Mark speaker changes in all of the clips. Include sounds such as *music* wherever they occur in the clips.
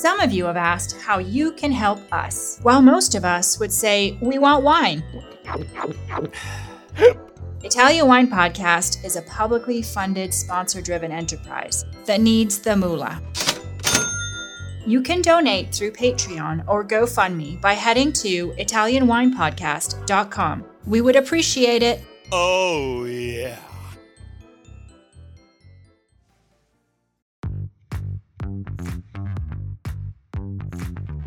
Speaker 1: Some of you have asked how you can help us, while most of us would say, We want wine. *sighs* Italian Wine Podcast is a publicly funded, sponsor driven enterprise that needs the moolah. You can donate through Patreon or GoFundMe by heading to ItalianWinePodcast.com. We would appreciate it.
Speaker 2: Oh, yeah.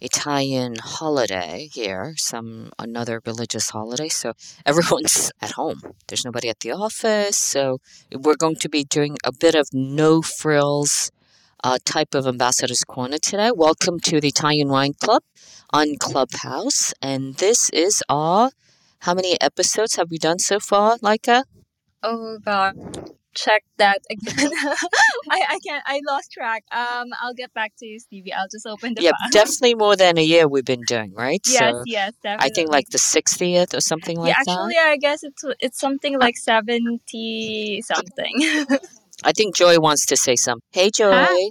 Speaker 3: Italian holiday here, some another religious holiday. So everyone's *laughs* at home. There's nobody at the office. So we're going to be doing a bit of no frills uh, type of ambassador's corner today. Welcome to the Italian Wine Club on Clubhouse, and this is our. How many episodes have we done so far, Leica?
Speaker 4: Oh God, check that again. *laughs* I, I can't I lost track. Um I'll get back to you, Stevie. I'll just open the
Speaker 3: Yeah,
Speaker 4: file.
Speaker 3: definitely more than a year we've been doing, right?
Speaker 4: Yes,
Speaker 3: so
Speaker 4: yes, definitely.
Speaker 3: I think like the 60th or something like
Speaker 4: yeah,
Speaker 3: that.
Speaker 4: actually I guess it's it's something like seventy something. *laughs*
Speaker 3: I think Joy wants to say something. Hey, Joy.
Speaker 5: Hi.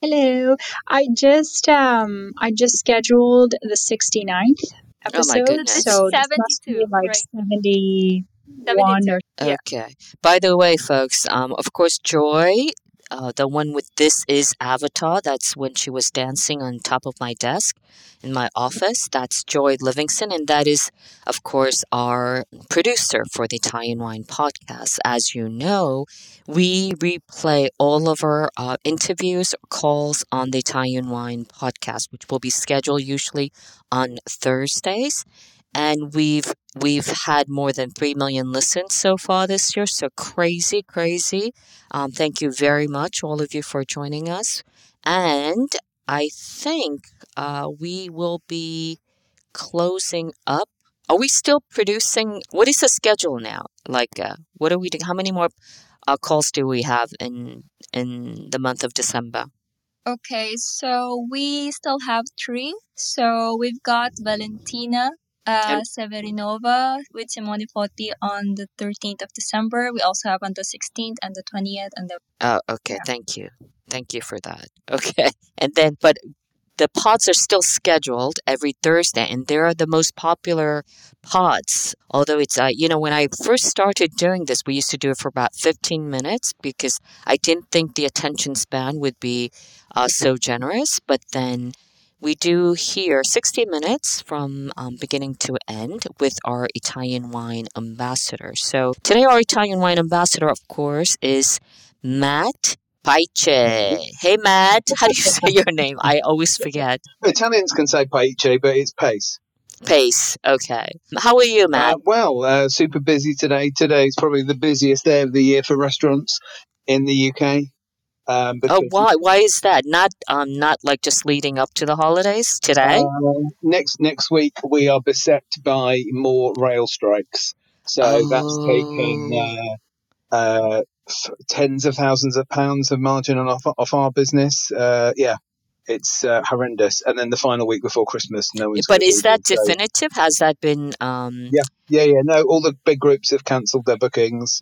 Speaker 5: Hello. I just um I just scheduled the 69th
Speaker 3: Oh my
Speaker 5: episode.
Speaker 3: goodness.
Speaker 5: so this must be
Speaker 4: 72,
Speaker 5: like
Speaker 4: right.
Speaker 5: 71
Speaker 4: 72.
Speaker 5: or
Speaker 4: Yeah.
Speaker 3: Okay. By the way, folks, um, of course, Joy, uh, the one with this is Avatar. That's when she was dancing on top of my desk in my office. That's Joy Livingston, and that is, of course, our producer for the Italian Wine Podcast. As you know, we replay all of our uh, interviews, or calls on the Italian Wine Podcast, which will be scheduled usually on Thursdays and we've we've had more than 3 million listens so far this year so crazy crazy. Um, thank you very much all of you for joining us. And i think uh, we will be closing up. Are we still producing? What is the schedule now? Like uh, what are we doing how many more uh, calls do we have in in the month of december?
Speaker 4: Okay, so we still have three. So we've got Valentina uh, Severinova with Simone Foti on the 13th of December. We also have on the 16th and the 20th and the
Speaker 3: Oh, okay.
Speaker 4: Yeah.
Speaker 3: Thank you. Thank you for that. *laughs* Okay. And then, but the pods are still scheduled every Thursday, and they're the most popular pods. Although it's, uh, you know, when I first started doing this, we used to do it for about 15 minutes because I didn't think the attention span would be uh, so generous. But then we do here 60 minutes from um, beginning to end with our Italian wine ambassador. So today, our Italian wine ambassador, of course, is Matt Paice. Hey, Matt. How do you *laughs* say your name? I always forget.
Speaker 6: Italians can say paice, but it's pace.
Speaker 3: Pace. Okay. How are you, Matt?
Speaker 6: Uh, well, uh, super busy today. Today is probably the busiest day of the year for restaurants in the UK. Um,
Speaker 3: oh, why? Why is that? Not, um, not like just leading up to the holidays today.
Speaker 6: uh, next next week we are beset by more rail strikes, so that's
Speaker 3: Oh.
Speaker 6: taking uh, uh, tens of thousands of pounds of margin on off, off our business. Uh, yeah, it's uh, horrendous. And then the final week before Christmas, no one's.
Speaker 3: but is that
Speaker 6: so-
Speaker 3: definitive? Has that been? Um,
Speaker 6: Yeah. Yeah, yeah. No, all the big groups have cancelled their bookings.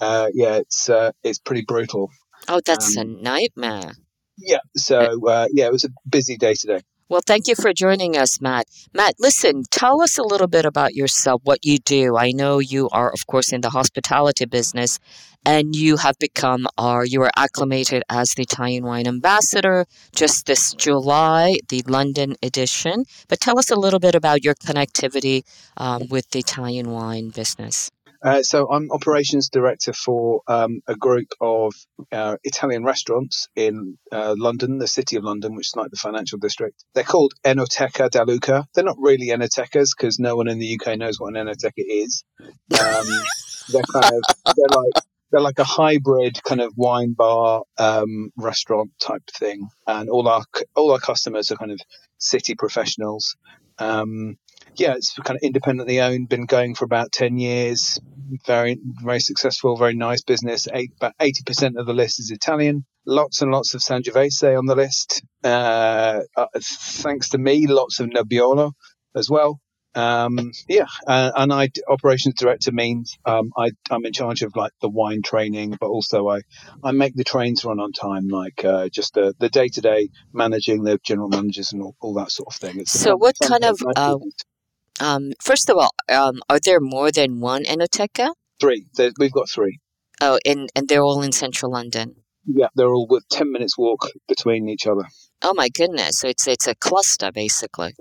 Speaker 6: Uh, yeah, it's uh, it's pretty brutal.
Speaker 3: Oh, that's a
Speaker 6: Um,
Speaker 3: nightmare.
Speaker 6: Yeah. So uh, yeah, it was a busy day today.
Speaker 3: Well, thank you for joining us, Matt. Matt, listen, tell us a little bit about yourself, what you do. I know you are, of course, in the hospitality business, and you have become, or you were acclimated as the Italian wine ambassador just this July, the London edition. But tell us a little bit about your connectivity um, with the Italian wine business.
Speaker 6: Uh, so I'm operations director for um, a group of uh, Italian restaurants in uh, London, the city of London, which is like the financial district. They're called Enoteca da Luca. They're not really Enotecas because no one in the UK knows what an Enoteca is. Um, they're kind of they're like they're like a hybrid kind of wine bar um, restaurant type thing, and all our all our customers are kind of city professionals. Um, yeah, it's kind of independently owned, been going for about 10 years. Very, very successful, very nice business. Eight, about 80% of the list is Italian. Lots and lots of Sangiovese on the list. Uh, uh, thanks to me, lots of Nebbiolo as well. Um, yeah, uh, and I operations director means um, I, I'm in charge of like the wine training, but also I, I make the trains run on time, like uh, just the the day to day managing the general managers and all, all that sort of thing. It's
Speaker 3: So, what kind of uh. Um, first of all, um, are there more than one Enoteca?
Speaker 6: three? There, we've got three.
Speaker 3: Oh, and and they're all in central London.
Speaker 6: Yeah, they're all with ten minutes walk between each other.
Speaker 3: Oh my goodness! So it's it's a cluster basically.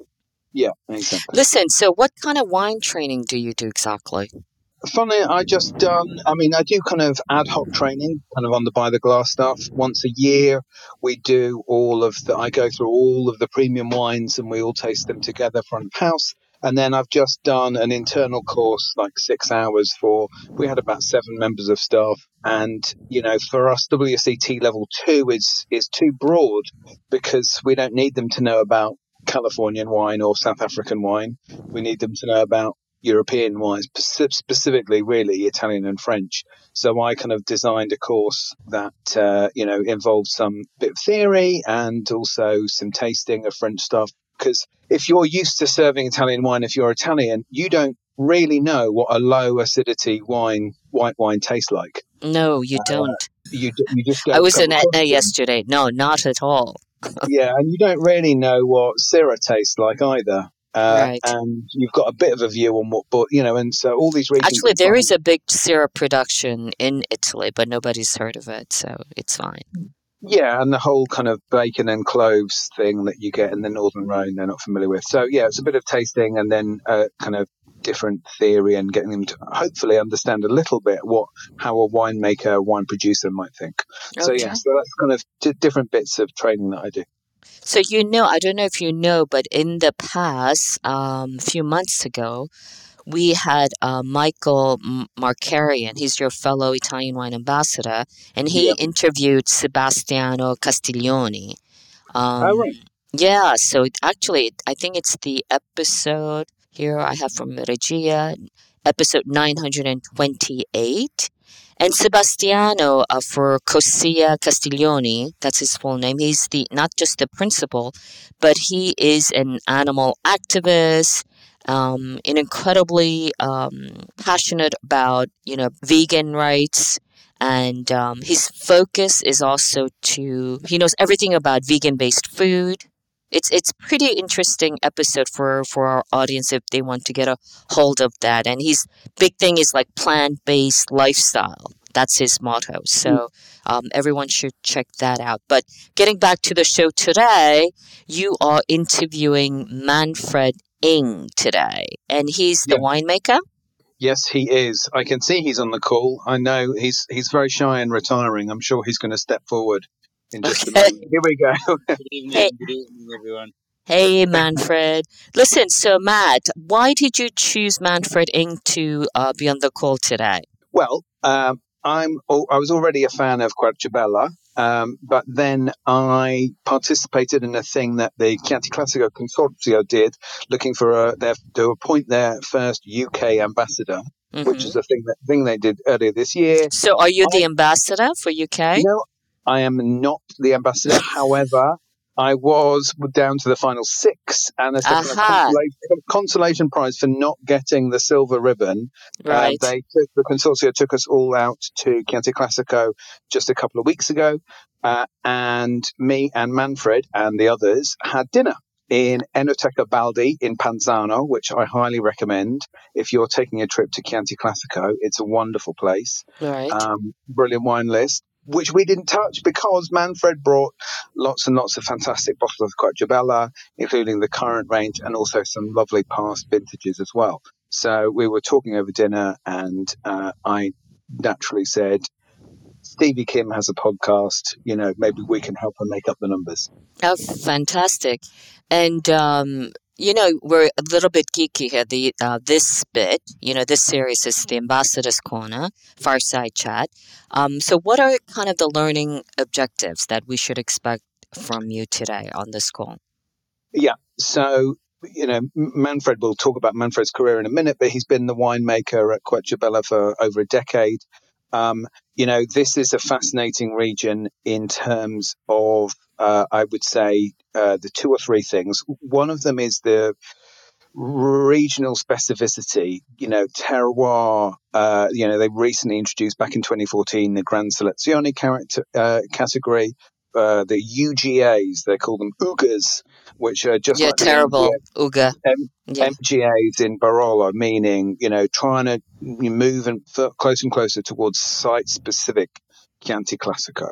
Speaker 6: Yeah, exactly.
Speaker 3: Listen, so what kind of wine training do you do exactly?
Speaker 6: Funny, I just done. I mean, I do kind of ad hoc training, kind of on the by the glass stuff. Once a year, we do all of the. I go through all of the premium wines, and we all taste them together front of house. And then I've just done an internal course, like six hours for. We had about seven members of staff, and you know, for us, WSET level two is is too broad because we don't need them to know about Californian wine or South African wine. We need them to know about European wines, specifically really Italian and French. So I kind of designed a course that uh, you know involved some bit of theory and also some tasting of French stuff. Because if you're used to serving Italian wine, if you're Italian, you don't really know what a low acidity wine, white wine tastes like.
Speaker 3: No, you don't.
Speaker 6: You you just
Speaker 3: I was in Etna yesterday. No, not at all. *laughs*
Speaker 6: yeah, and you don't really know what Syrah tastes like either. Uh,
Speaker 3: Right.
Speaker 6: And you've got a bit of a view on what, but you know, and so all these regions.
Speaker 3: Actually, there is a big Syrah production in Italy, but nobody's heard of it, so it's fine.
Speaker 6: Yeah, and the whole kind of bacon and cloves thing that you get in the Northern Rhone, they're not familiar with. So yeah, it's a bit of tasting and then uh, kind of different theory and getting them to hopefully understand a little bit what how a winemaker, a wine producer might think. So yeah, so that's kind of d- different bits of training that I do.
Speaker 3: So you know, I don't know if you know, but in the past, um, a few months ago, we had uh, Michael M- Markarian. He's your fellow Italian wine ambassador, and he
Speaker 6: Yep.
Speaker 3: interviewed Sebastiano Castiglioni. Um,
Speaker 6: Oh, right.
Speaker 3: Yeah, so it, actually, I think it's the episode here I have from Regia, episode 928. And Sebastiano uh, for Cossia Castiglioni, that's his full name. He's the not just the principal, but he is an animal activist, um, and incredibly um, passionate about you know vegan rights. And um, his focus is also to he knows everything about vegan based food. It's it's pretty interesting episode for for our audience if they want to get a hold of that. And his big thing is like plant based lifestyle. That's his motto. So um, everyone should check that out. But getting back to the show today, you are interviewing Manfred Ing today, and he's the
Speaker 6: Yeah.
Speaker 3: winemaker.
Speaker 6: Yes, he is. I can see he's on the call. I know he's he's very shy and retiring. I'm sure he's going to step forward in just
Speaker 3: Okay.
Speaker 6: a moment. Here we go.
Speaker 2: Good evening, *laughs*
Speaker 3: Hey.
Speaker 2: good evening, everyone.
Speaker 3: Hey, Manfred. Listen, so Matt, why did you choose Manfred Ing to uh, be on the call today?
Speaker 6: Well, um, I'm. I was already a fan of Querciabella, um, but then I participated in a thing that the Chianti Classico Consorzio did, looking for a, their, to appoint their first UK ambassador, which
Speaker 3: Mhm.
Speaker 6: is a thing that thing they did earlier this year.
Speaker 3: So, are you the ambassador for UK?
Speaker 6: No, I am not the ambassador. *laughs* However, I was down to the final six, and a consolation, consolation prize for not getting the silver ribbon, uh,
Speaker 3: Right.
Speaker 6: they took, the consortia took us all out to Chianti Classico just a couple of weeks ago, uh, and me and Manfred and the others had dinner in Enoteca Baldi in Panzano, which I highly recommend if you're taking a trip to Chianti Classico. It's a wonderful place
Speaker 3: right.
Speaker 6: um, brilliant wine list, which we didn't touch because Manfred brought lots and lots of fantastic bottles of Querciabella, including the current range and also some lovely past vintages as well. So we were talking over dinner, and uh, I naturally said, Stevie Kim has a podcast. You know, maybe we can help her make up the numbers.
Speaker 3: Oh, fantastic. And, um, you know, we're a little bit geeky here. The uh, this bit, you know, this series is the Ambassador's Corner, Fireside Chat. Um, so, what are kind of the learning objectives that we should expect from you today on this call?
Speaker 6: Yeah. So, you know, Manfred, we'll talk about Manfred's career in a minute, but he's been the winemaker at Querciabella for over a decade. Um, you know, this is a fascinating region in terms of, uh, I would say, uh, the two or three things. One of them is the regional specificity, you know, terroir. Uh, you know, they recently introduced back in 2014 the Gran Selezione character, uh, category, uh, the UGAs, they call them UGAs, which are just
Speaker 3: yeah,
Speaker 6: like
Speaker 3: terrible UGA.
Speaker 6: M- yeah. MGAs in Barolo, meaning you know trying to move and f- closer and closer towards site-specific Chianti Classico.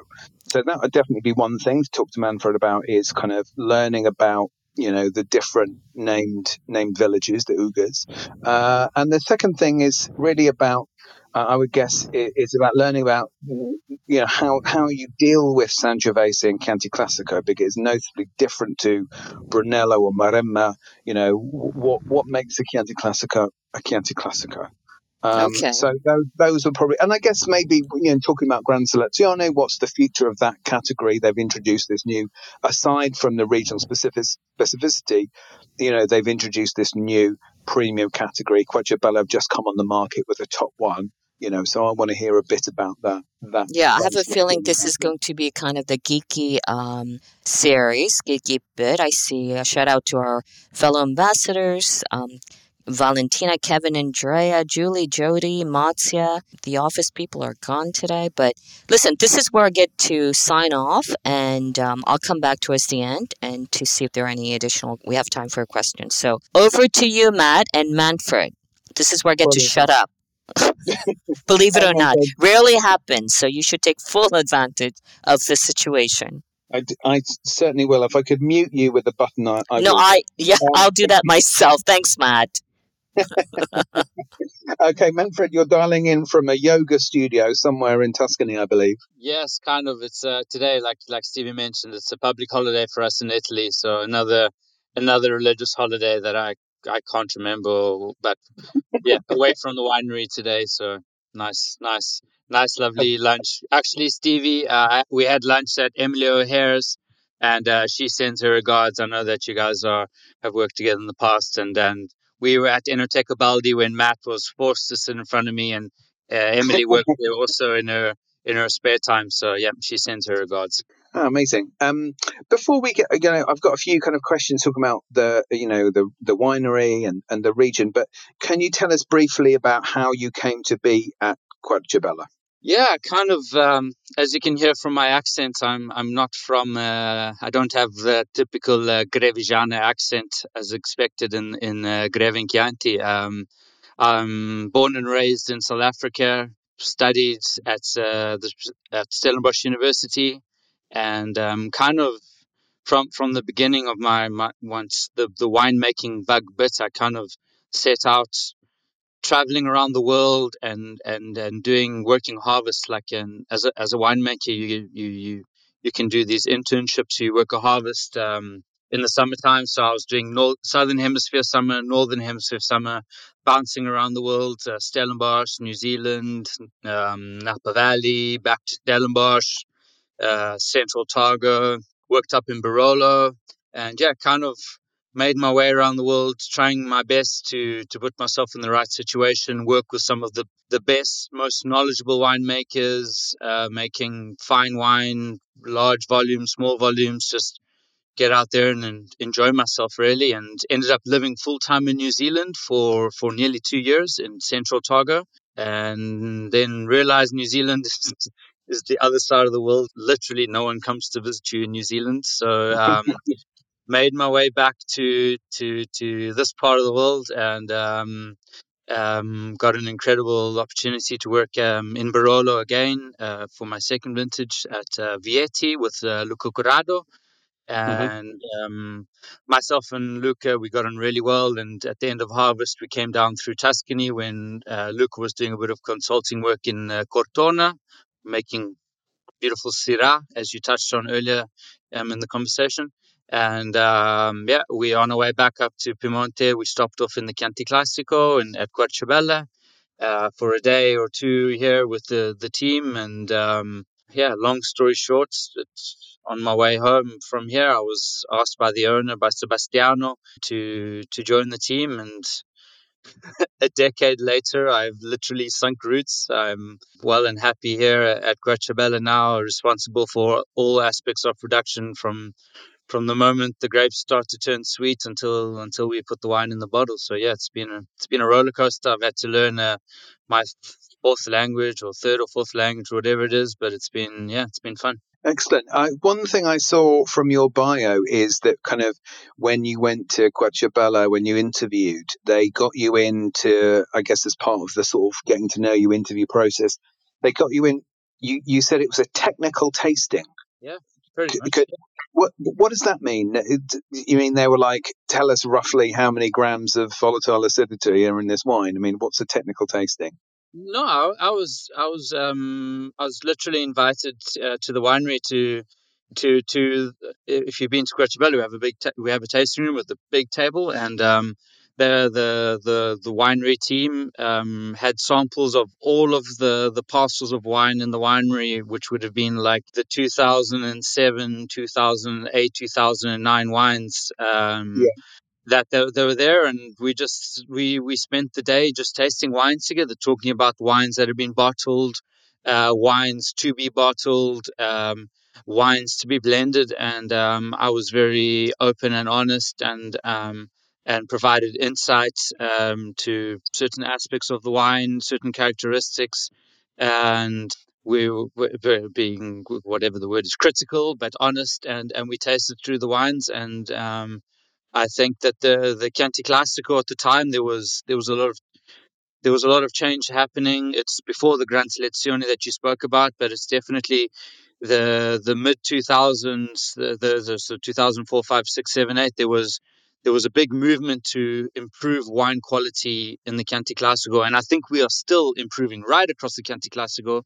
Speaker 6: So that would definitely be one thing to talk to Manfred about is kind of learning about you know the different named named villages, the UGAs, uh, and the second thing is really about uh, I would guess it's about learning about you know how how you deal with Sangiovese and Chianti Classico because it's notably different to Brunello or Maremma. You know what what makes a Chianti Classico a Chianti Classico. Um,
Speaker 3: Okay.
Speaker 6: So those, those are probably, and I guess maybe you know talking about Gran Selezione, what's the future of that category? They've introduced this new, aside from the regional specific, specificity, you know they've introduced this new premium category. Querciabella have just come on the market with a top one. You know, so I want to hear a bit about that. That
Speaker 3: Yeah, I have a feeling this is going to be kind of the geeky um, series, geeky bit. I see a shout out to our fellow ambassadors, um, Valentina, Kevin, Andrea, Julie, Jody, Matzia. The office people are gone today. But listen, this is where I get to sign off, and um, I'll come back towards the end and to see if there are any additional. We have time for questions. So over to you, Matt and Manfred. This is where I get to shut up. *laughs* Believe it or *laughs* not, rarely happens. So you should take full advantage of the situation.
Speaker 6: I, I certainly will. If I could mute you with the button, I, I
Speaker 3: no,
Speaker 6: will.
Speaker 3: I yeah,
Speaker 6: Um,
Speaker 3: I'll do that myself. Thanks, Matt. *laughs*
Speaker 6: Okay, Manfred, you're dialing in from a yoga studio somewhere in Tuscany, I believe.
Speaker 2: Yes, kind of. It's uh, today, like like Stevie mentioned, it's a public holiday for us in Italy. So another another religious holiday that I I can't remember, but yeah, *laughs* away from the winery today. So nice, nice, nice, lovely lunch. Actually, Stevie, uh, we had lunch at Emily O'Hare's, and uh, she sends her regards. I know that you guys are have worked together in the past, and and we were at Enoteca Baldi when Matt was forced to sit in front of me, and uh, Emily worked *laughs* there also in her in her spare time. So yeah, she sends her regards.
Speaker 6: Oh, amazing. Um, before we get, you know, I've got a few kind of questions talking about the, you know, the the winery and, and the region. But can you tell us briefly about how you came to be at Querciabella?
Speaker 2: Yeah, kind of. Um, as you can hear from my accent, I'm I'm not from. Uh, I don't have the typical uh, Grevigiana accent as expected in in uh. Um, I'm born and raised in South Africa. Studied at uh, the, at Stellenbosch University, and um, kind of from from the beginning of my, my once the the winemaking bug bit, I kind of set out traveling around the world and and and doing working harvest like an as a as a winemaker you you you you can do these internships. You work a harvest um in the summertime. So i was doing north, southern hemisphere summer northern hemisphere summer bouncing around the world uh, stellenbosch new zealand um napa valley back to stellenbosch uh, Central Otago, worked up in Barolo, and yeah, kind of made my way around the world, trying my best to to put myself in the right situation, work with some of the the best, most knowledgeable winemakers, uh, making fine wine, large volumes, small volumes, just get out there and, and enjoy myself really. And ended up living full time in New Zealand for for nearly 2 years in Central Otago. And then realized New Zealand *laughs* is, is the other side of the world. Literally no one comes to visit you in New Zealand. So um made my way back to to to this part of the world and um um, got an incredible opportunity to work um, in Barolo again uh, for my second vintage at uh, Vietti with uh, Luca Currado and um, myself and Luca we got on really well. And at the end of harvest, we came down through Tuscany when uh, Luca was doing a bit of consulting work in uh, Cortona, making beautiful Syrah, as you touched on earlier um, in the conversation. And um, yeah, we're on our way back up to Piemonte. We stopped off in the Chianti Classico and at Querciabella uh, for a day or two here with the, the team. And um, yeah, long story short, on my way home from here, I was asked by the owner, by Sebastiano, to to join the team, and *laughs* a decade later, I've literally sunk roots. I'm well and happy here at Querciabella now, responsible for all aspects of production from from the moment the grapes start to turn sweet until until we put the wine in the bottle. So yeah, it's been a it's been a roller coaster. I've had to learn uh, my fourth language or third or fourth language, whatever it is, but it's been yeah, it's been fun.
Speaker 6: Excellent. I, one thing I saw from your bio is that kind of when you went to Querciabella, when you interviewed, they got you into, I guess, as part of the sort of getting to know you interview process, they got you in. You you said it was a technical tasting.
Speaker 2: Yeah, pretty much.
Speaker 6: What what does that mean? You mean they were like, tell us roughly how many grams of volatile acidity are in this wine? I mean, what's a technical tasting?
Speaker 2: No, I, I was I was um I was literally invited uh, to the winery to to to if you've been to Querciabella, we have a big ta- we have a tasting room with a big table and um the the the the winery team um, had samples of all of the the parcels of wine in the winery, which would have been like the 2007, 2008, 2009 wines. Um, yeah that they, they were there and we just we we spent the day just tasting wines together talking about wines that have been bottled uh, wines to be bottled um, wines to be blended and um, i was very open and honest and um, and provided insights um, to certain aspects of the wine certain characteristics and we were being whatever the word is critical but honest and and we tasted through the wines and um, I think that the the Chianti Classico at the time there was there was a lot of there was a lot of change happening. It's before the Gran Selezione that you spoke about, but it's definitely the the mid two thousands, the the, so 2004, 5, 6, 7, 8, There was there was a big movement to improve wine quality in the Chianti Classico, and I think we are still improving right across the Chianti Classico,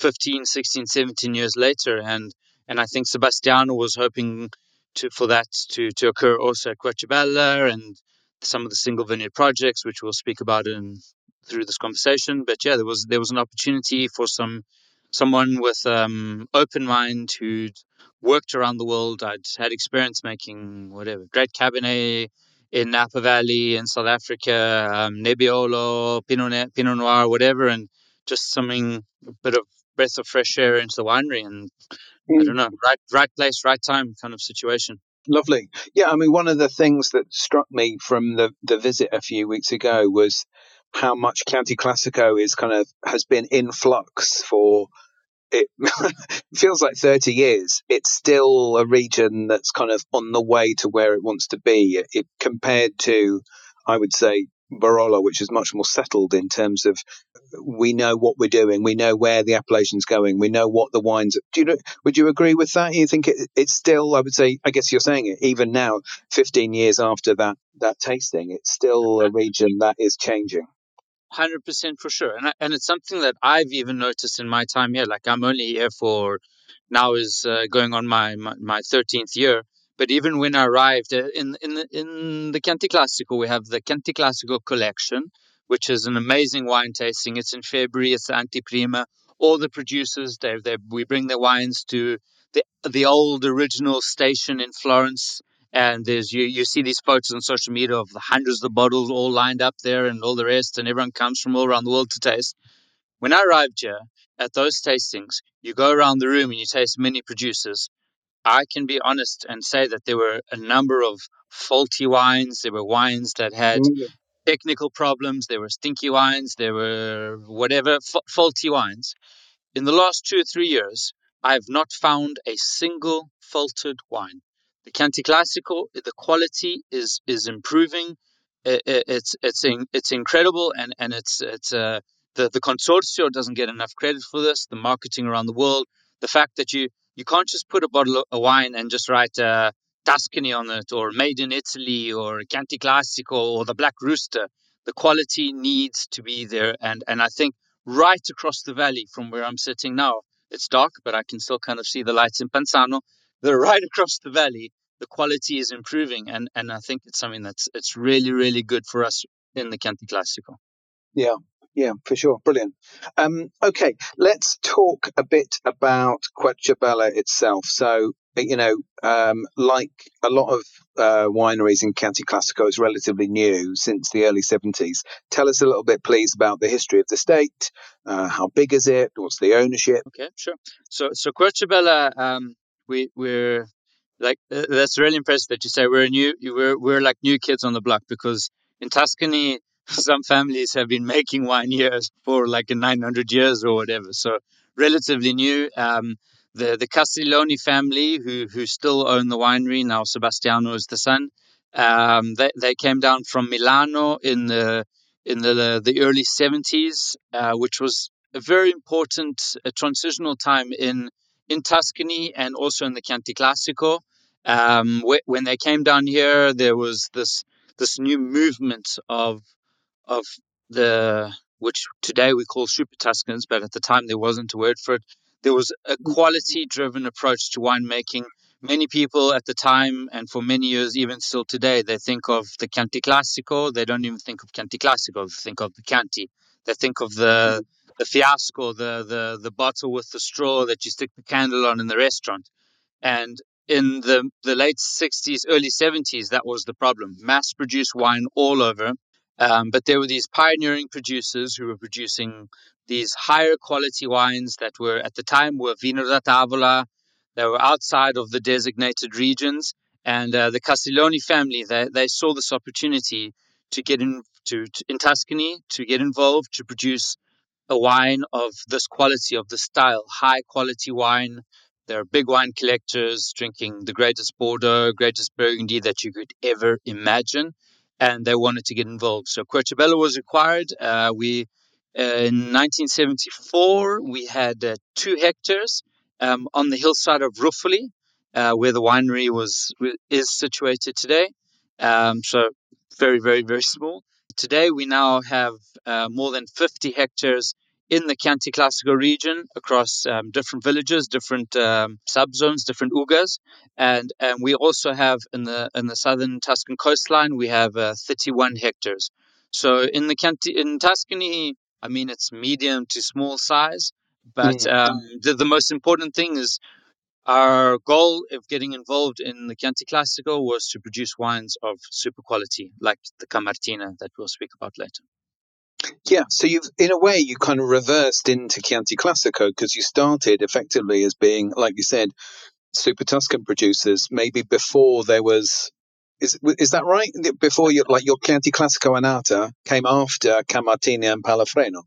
Speaker 2: 15, 16, 17 years later, and and I think Sebastiano was hoping to for that to to occur also at Querciabella and some of the single vineyard projects, which we'll speak about in through this conversation. But yeah, there was there was an opportunity for some someone with um, open mind who'd worked around the world. I'd had experience making whatever great Cabernet in Napa Valley in South Africa, um, Nebbiolo, Pinot, Pinot Noir, whatever, and just something a bit of breath of fresh air into the winery and I don't know, right, right place, right time kind of situation.
Speaker 6: Lovely. Yeah, I mean, one of the things that struck me from the, the visit a few weeks ago was how much Chianti Classico is kind of has been in flux for it *laughs* feels like 30 years. It's still a region that's kind of on the way to where it wants to be. It, it compared to, I would say, Barolo, which is much more settled in terms of we know what we're doing, we know where the appellation's going, we know what the wines. Do you know, would you agree with that? You think it, it's still? I would say, I guess you're saying it even now, 15 years after that that tasting, it's still *laughs* a region that is changing.
Speaker 2: Hundred percent for sure, and I, and it's something that I've even noticed in my time here. Like I'm only here for now is uh, going on my my thirteenth year, but even when I arrived uh, in in the, in the Chianti Classico, we have the Chianti Classico collection, which is an amazing wine tasting. It's in February. It's Anteprima. All the producers, they they we bring their wines to the the old original station in Florence, and there's you you see these photos on social media of the hundreds of bottles all lined up there and all the rest, and everyone comes from all around the world to taste. When I arrived here at those tastings, you go around the room and you taste many producers I can be honest and say that there were a number of faulty wines. There were wines that had technical problems. There were stinky wines. There were whatever fa- faulty wines. In the last two or three years, I have not found a single faulted wine. The Chianti Classico, the quality is is improving. It, it, it's it's it's incredible, and and it's it's uh, the the consortio doesn't get enough credit for this. The marketing around the world, the fact that you you can't just put a bottle of wine and just write uh, Tuscany on it or made in Italy or Chianti Classico or the Black Rooster. The quality needs to be there. And, and I think right across the valley from where I'm sitting now, it's dark, but I can still kind of see the lights in Panzano. They're right across the valley. The quality is improving. And, and I think it's something that's it's really, really good for us in the Chianti Classico.
Speaker 6: Yeah, yeah, for sure. Brilliant. Um, okay, let's talk a bit about Querciabella itself. So, you know, um, like a lot of uh, wineries in Chianti Classico is relatively new since the early 70s. Tell us a little bit, please, about the history of the state. Uh, how big is it? What's the ownership?
Speaker 2: Okay, sure. So, so Querciabella, um, we, we're like, uh, that's really impressive that you say we're new, we're, we're like new kids on the block because in Tuscany, *laughs* some families have been making wine years for like 900 years or whatever. So relatively new. Um, the the Castiglioni family, who who still own the winery now, Sebastiano is the son. Um, they they came down from Milano in the in the the early 70s, uh, which was a very important a transitional time in in Tuscany and also in the Chianti Classico. Um, wh- when they came down here, there was this this new movement of of the which today we call super Tuscans, but at the time there wasn't a word for it. There was a quality driven approach to winemaking. Many people at the time and for many years, even still today, they think of the Chianti Classico. They don't even think of Chianti Classico. They think of the Chianti. They think of the the fiasco, the the the bottle with the straw that you stick the candle on in the restaurant. And in the the late 60s, early 70s, that was the problem. Mass produced wine all over um, but there were these pioneering producers who were producing these higher quality wines that were at the time were vino da tavola. They were outside of the designated regions, and uh, the Castiglioni family they, they saw this opportunity to get in to, to, in Tuscany to get involved to produce a wine of this quality of this style, high quality wine. There are big wine collectors drinking the greatest Bordeaux, greatest Burgundy that you could ever imagine and they wanted to get involved. So Querciabella was acquired. Uh, we uh, in 1974 we had uh, two hectares um, on the hillside of Ruffoli, uh, where the winery was is situated today. Um, so very very very small. Today we now have uh, more than 50 hectares in the Chianti Classico region across um, different villages, different um, subzones, different ugas, and and we also have in the in the southern Tuscan coastline we have uh, 31 hectares. So in the Chianti in Tuscany, I mean it's medium to small size, but mm. um, the the most important thing is our goal of getting involved in the Chianti Classico was to produce wines of super quality, like the Camartina that we'll speak about later.
Speaker 6: Yeah, so you've in a way you kind of reversed into Chianti Classico because you started effectively as being, like you said, super Tuscan producers. Maybe before there was, is is that right? Before you like your Chianti Classico Annata came after Camartina and Palafreno.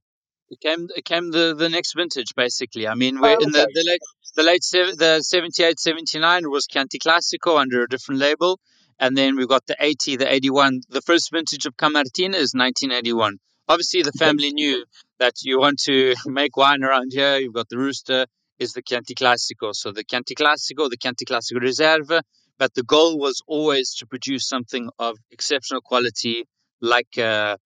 Speaker 2: It came it came the, the next vintage basically. I mean, we're oh, okay. in the, the late the late the 78 79 was Chianti Classico under a different label, and then we've got the 80, the 81. The first vintage of Camartina is 1981 obviously the family knew that you want to *laughs* make wine around here. You've got the rooster, is the Chianti Classico. So the Chianti Classico, the Chianti Classico Reserve. But the goal was always to produce something of exceptional quality, like uh,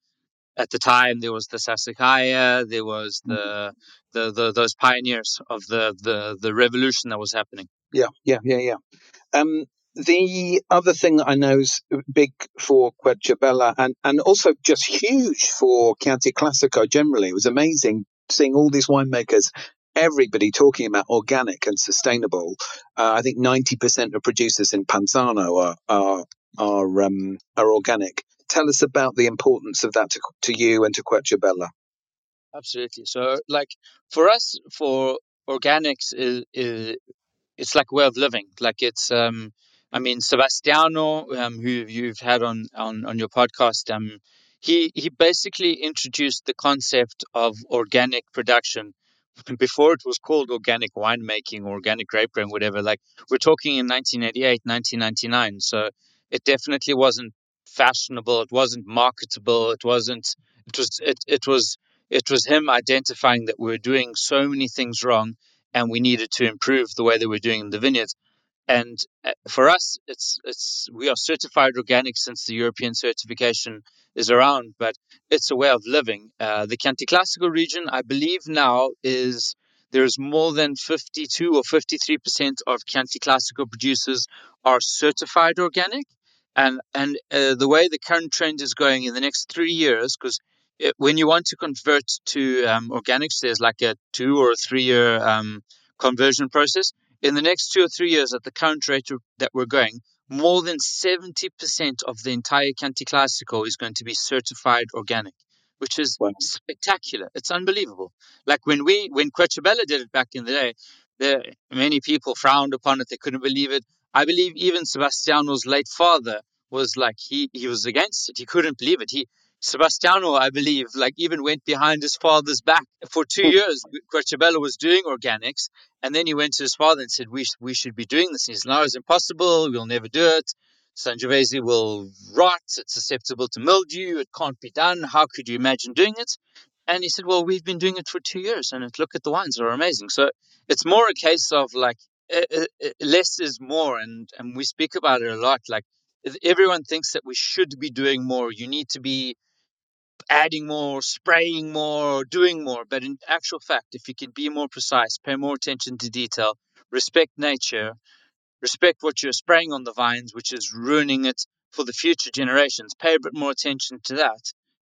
Speaker 2: at the time there was the Sassicaia, there was the, mm-hmm. the, the those pioneers of the, the the revolution that was happening.
Speaker 6: Yeah, yeah, yeah, yeah. Um, the other thing I know is big for Querciabella and, and also just huge for Chianti Classico generally. It was amazing seeing all these winemakers, everybody talking about organic and sustainable. Uh, I think 90% of producers in Panzano are, are, are, um, are organic. Tell us about the importance of that to, to you and to Querciabella.
Speaker 2: Absolutely. So, like for us, for organics is, is it's like a way of living. Like it's um, I mean, Sebastiano, um, who you've had on, on, on your podcast, um, he, he basically introduced the concept of organic production *laughs* before it was called organic winemaking or organic grape growing, whatever. Like we're talking in 1988, 1999. So it definitely wasn't fashionable. It wasn't marketable. It wasn't, it was, it, it was, it was him identifying that we we're doing so many things wrong and we needed to improve the way that we're doing in the vineyards. And uh, for us, it's it's we are certified organic since the European certification is around, but it's a way of living. Uh, the Classico region, I believe now, is there's more than 52 or 53 percent of Chianti Classico producers are certified organic, and and uh, the way the current trend is going in the next three years, because when you want to convert to um, organics, there's like a two or three year um, conversion process in the next two or three years, at the current rate that we're going, more than 70% of the entire Chianti Classico is going to be certified organic, which is wow. spectacular. It's unbelievable. Like when we, when Querciabella did it back in the day, there many people frowned upon it. They couldn't believe it. I believe even Sebastiano's late father was like he he was against it. He couldn't believe it. He Sebastiano, I believe, like even went behind his father's back for two hmm. years. Querciabella was doing organics, and then he went to his father and said, "We sh- we should be doing this." And he said, "No, it's impossible. We'll never do it. Sangiovese will rot. It's susceptible to mildew. It can't be done. How could you imagine doing it?" And he said, "Well, we've been doing it for two years, and look at the wines; they're amazing." So it's more a case of like Eh, eh, eh, less is more, and and we speak about it a lot. Like everyone thinks that we should be doing more. You need to be adding more, spraying more, doing more. But in actual fact, if you can be more precise, pay more attention to detail, respect nature, respect what you're spraying on the vines, which is ruining it for the future generations, pay a bit more attention to that.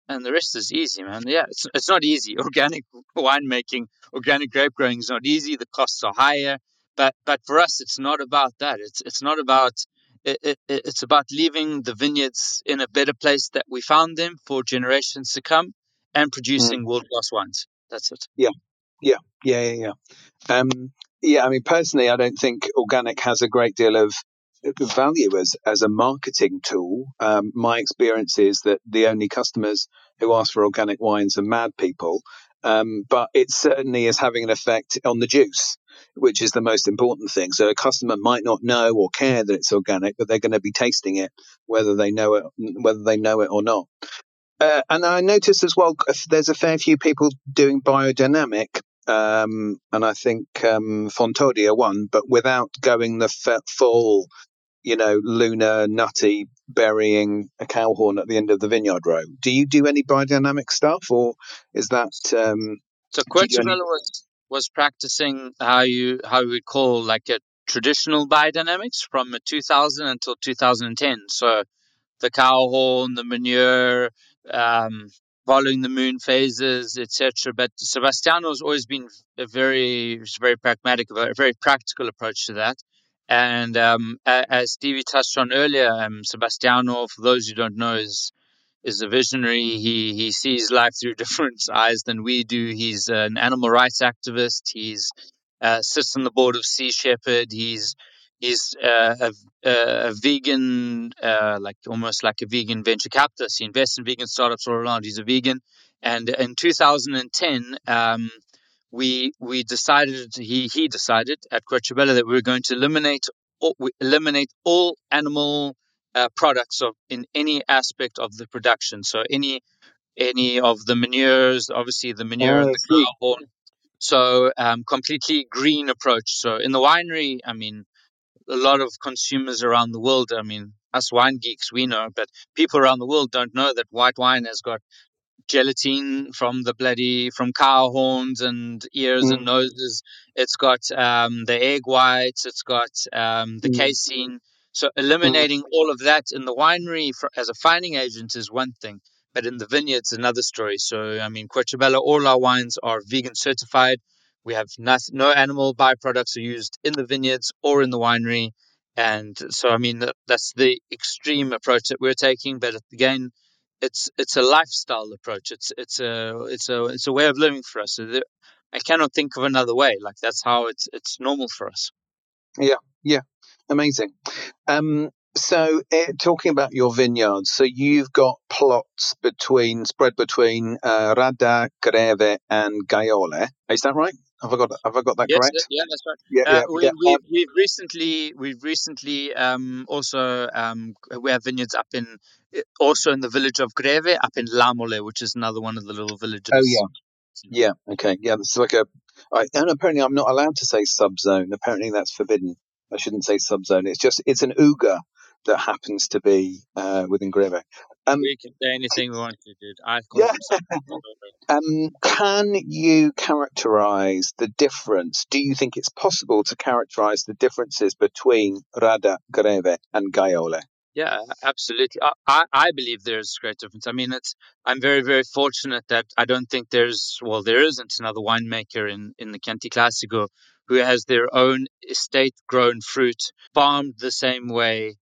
Speaker 2: And the rest is easy, man. Yeah, it's, it's not easy. *laughs* Organic winemaking, organic grape growing is not easy. The costs are higher. But but for us, it's not about that. It's it's not about it, it, it's about leaving the vineyards in a better place that we found them for generations to come and producing mm. world class wines. That's it.
Speaker 6: Yeah, yeah, yeah, yeah, yeah. Um, yeah, I mean, personally, I don't think organic has a great deal of value as as a marketing tool. Um, my experience is that the only customers who ask for organic wines are mad people, um, but it certainly is having an effect on the juice which is the most important thing. So a customer might not know or care that it's organic, but they're going to be tasting it whether they know it whether they know it or not. Uh, and I noticed as well, there's a fair few people doing biodynamic, um, and I think um, Fontodia one, but without going the f- full, you know, lunar nutty burying a cow horn at the end of the vineyard row. Do you do any biodynamic stuff, or is that? Um,
Speaker 2: so Querciabella was was practicing how you how we call like a traditional biodynamics from 2000 until 2010. So the cow horn, the manure, um, following the moon phases, etc. But Sebastiano has always been a very, very pragmatic, a very practical approach to that. And um, as Stevie touched on earlier, um, Sebastiano, for those who don't know, is is a visionary. He he sees life through *laughs* different eyes than we do. He's an animal rights activist. He's uh, sits on the board of Sea Shepherd. He's he's uh, a, a, vegan, uh, like almost like a vegan venture capitalist. He invests in vegan startups all around. He's a vegan, and in 2010. Um, we we decided he he decided at Querciabella that we were going to eliminate eliminate all animal uh, products of in any aspect of the production. So any any of the manures, obviously the manure oh, and the carbon. So um, completely green approach. So in the winery, I mean, a lot of consumers around the world. I mean, us wine geeks, we know, but people around the world don't know that white wine has got gelatine from the bloody from cow horns and ears mm. and noses. It's got um, the egg whites. It's got um, the mm. casein. So eliminating mm. all of that in the winery for, as a fining agent is one thing, but in the vineyards another story. So I mean, Querciabella, all our wines are vegan certified. We have nothing, no animal byproducts are used in the vineyards or in the winery, and so I mean that, that's the extreme approach that we're taking. But again, it's it's a lifestyle approach. It's it's a it's a it's a way of living for us. So I cannot think of another way. Like that's how it's it's normal for us.
Speaker 6: Yeah, yeah, amazing. Um, so, uh, talking about your vineyards, so you've got plots between spread between uh, Radda, Greve, and Gaiole. Is that right? Have I got have I got that
Speaker 2: yes,
Speaker 6: correct?
Speaker 2: Yeah, that's right. Yeah, uh, yeah, we, yeah. We've, we've, recently we've recently um, also um, we have vineyards up in also in the village of Greve, up in Lamole, which is another one of the little villages.
Speaker 6: Oh yeah, yeah. Okay, yeah. This is like a I, and apparently, I'm not allowed to say subzone. Apparently, that's forbidden. I shouldn't say subzone. It's just it's an uga that happens to be uh, within Greve. Um,
Speaker 2: we can say anything we want to, dude. I
Speaker 6: yeah. um, can you characterize the difference? Do you think it's possible to characterize the differences between Radda, Greve, and Gaiole?
Speaker 2: Yeah, absolutely. I, I, I believe there's great difference. I mean, it's I'm very very fortunate that I don't think there's well there isn't another winemaker in in the Chianti Classico who has their own estate grown fruit farmed the same way,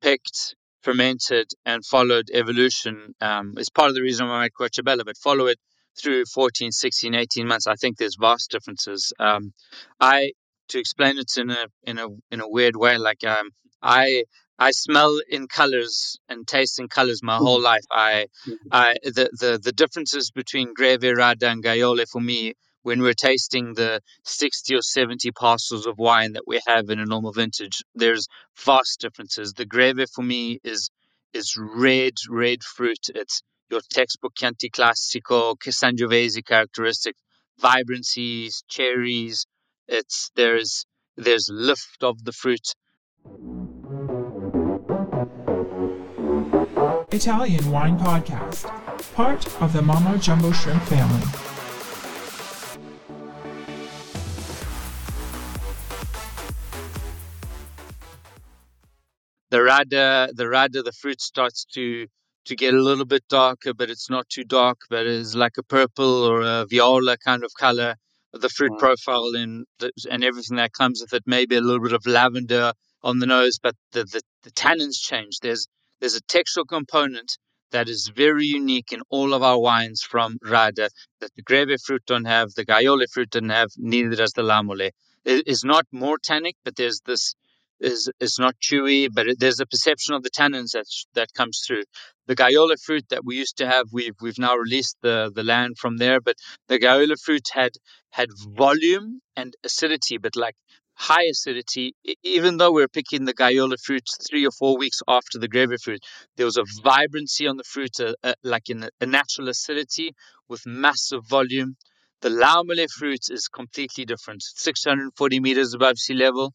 Speaker 2: picked, fermented, and followed evolution. Um, is part of the reason why I make Querciabella, but follow it through 14, 16, 18 months. I think there's vast differences. Um, I to explain it in a in a in a weird way, like um, I I smell in colors and taste in colors my whole life. I, I the, the the differences between Greve, Radda, and Gaiole for me when we're tasting the 60 or 70 parcels of wine that we have in a normal vintage, there's vast differences. The Greve for me is is red, red fruit. It's your textbook Chianti Classico, Sangiovese characteristics, vibrancies, cherries. It's there's there's lift of the fruit.
Speaker 7: Italian Wine Podcast, part of the Mamma Jumbo Shrimp family.
Speaker 2: The Radda, the Radda, the fruit starts to to get a little bit darker, but it's not too dark, but it's like a purple or a viola kind of color. The fruit mm. profile and and everything that comes with it, maybe a little bit of lavender on the nose, but the, the, the tannins change. There's there's a textural component that is very unique in all of our wines from Radda that the Greve fruit don't have, the Gaiole fruit don't have, neither does the Lamole. It is not more tannic, but there's this is is not chewy, but it, there's a perception of the tannins that that comes through. The Gaiole fruit that we used to have, we've we've now released the the land from there, but the Gaiole fruit had had volume and acidity, but like high acidity, even though we are picking the Gaiole fruit three or four weeks after the Greve fruit, there was a vibrancy on the fruit, uh, uh, like in a, a, natural acidity with massive volume. The Lamole fruit is completely different, 640 meters above sea level,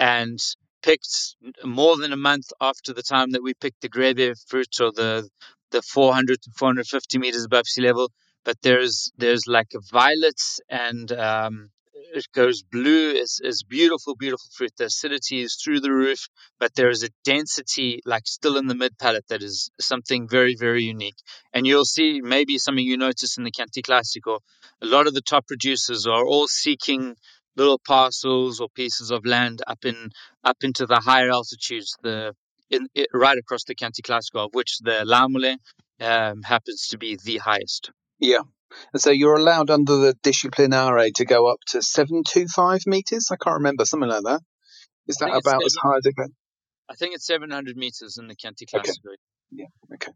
Speaker 2: and picked more than a month after the time that we picked the Greve fruit or the the 400 to 450 meters above sea level. But there's there's like violets and um, it goes blue. It's, it's beautiful, beautiful fruit. The acidity is through the roof, but there is a density, like still in the mid palate, that is something very, very unique. And you'll see maybe something you notice in the Chianti Classico. A lot of the top producers are all seeking little parcels or pieces of land up in up into the higher altitudes, the in, it, right across the Chianti Classico, of which the Lamole um, happens to be the highest.
Speaker 6: Yeah, and so you're allowed under the Disciplinare to go up to 725 meters. I can't remember, something like that. Is that about as high as it goes?
Speaker 2: I think it's 700 meters in the Chianti Classico.
Speaker 6: Okay. Yeah, okay.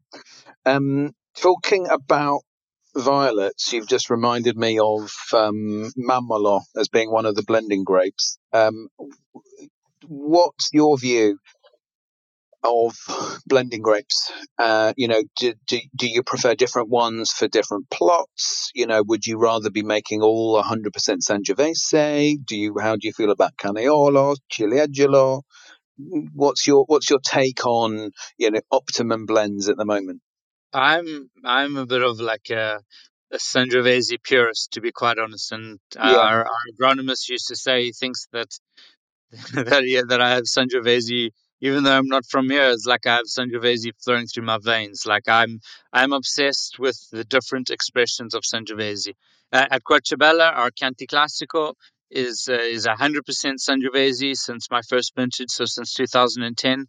Speaker 6: Um, talking about violets, you've just reminded me of um, as being one of the blending grapes. Um, what's your view of blending grapes? Uh, you know, do, do, do you prefer different ones for different plots? You know, would you rather be making all 100% Sangiovese? Do you, how do you feel about Canaiolo, Ciliegolo? What's your, what's your take on, you know, optimum blends at the moment?
Speaker 2: I'm, I'm a bit of like a, a Sangiovese purist, to be quite honest. And yeah. our, our agronomist used to say he thinks that *laughs* that yeah, that I have Sangiovese even though I'm not from here, it's like I have Sangiovese flowing through my veins. Like I'm, I'm obsessed with the different expressions of Sangiovese. Uh, at Querciabella, our Chianti Classico is uh, is 100% Sangiovese since my first vintage, so since 2010.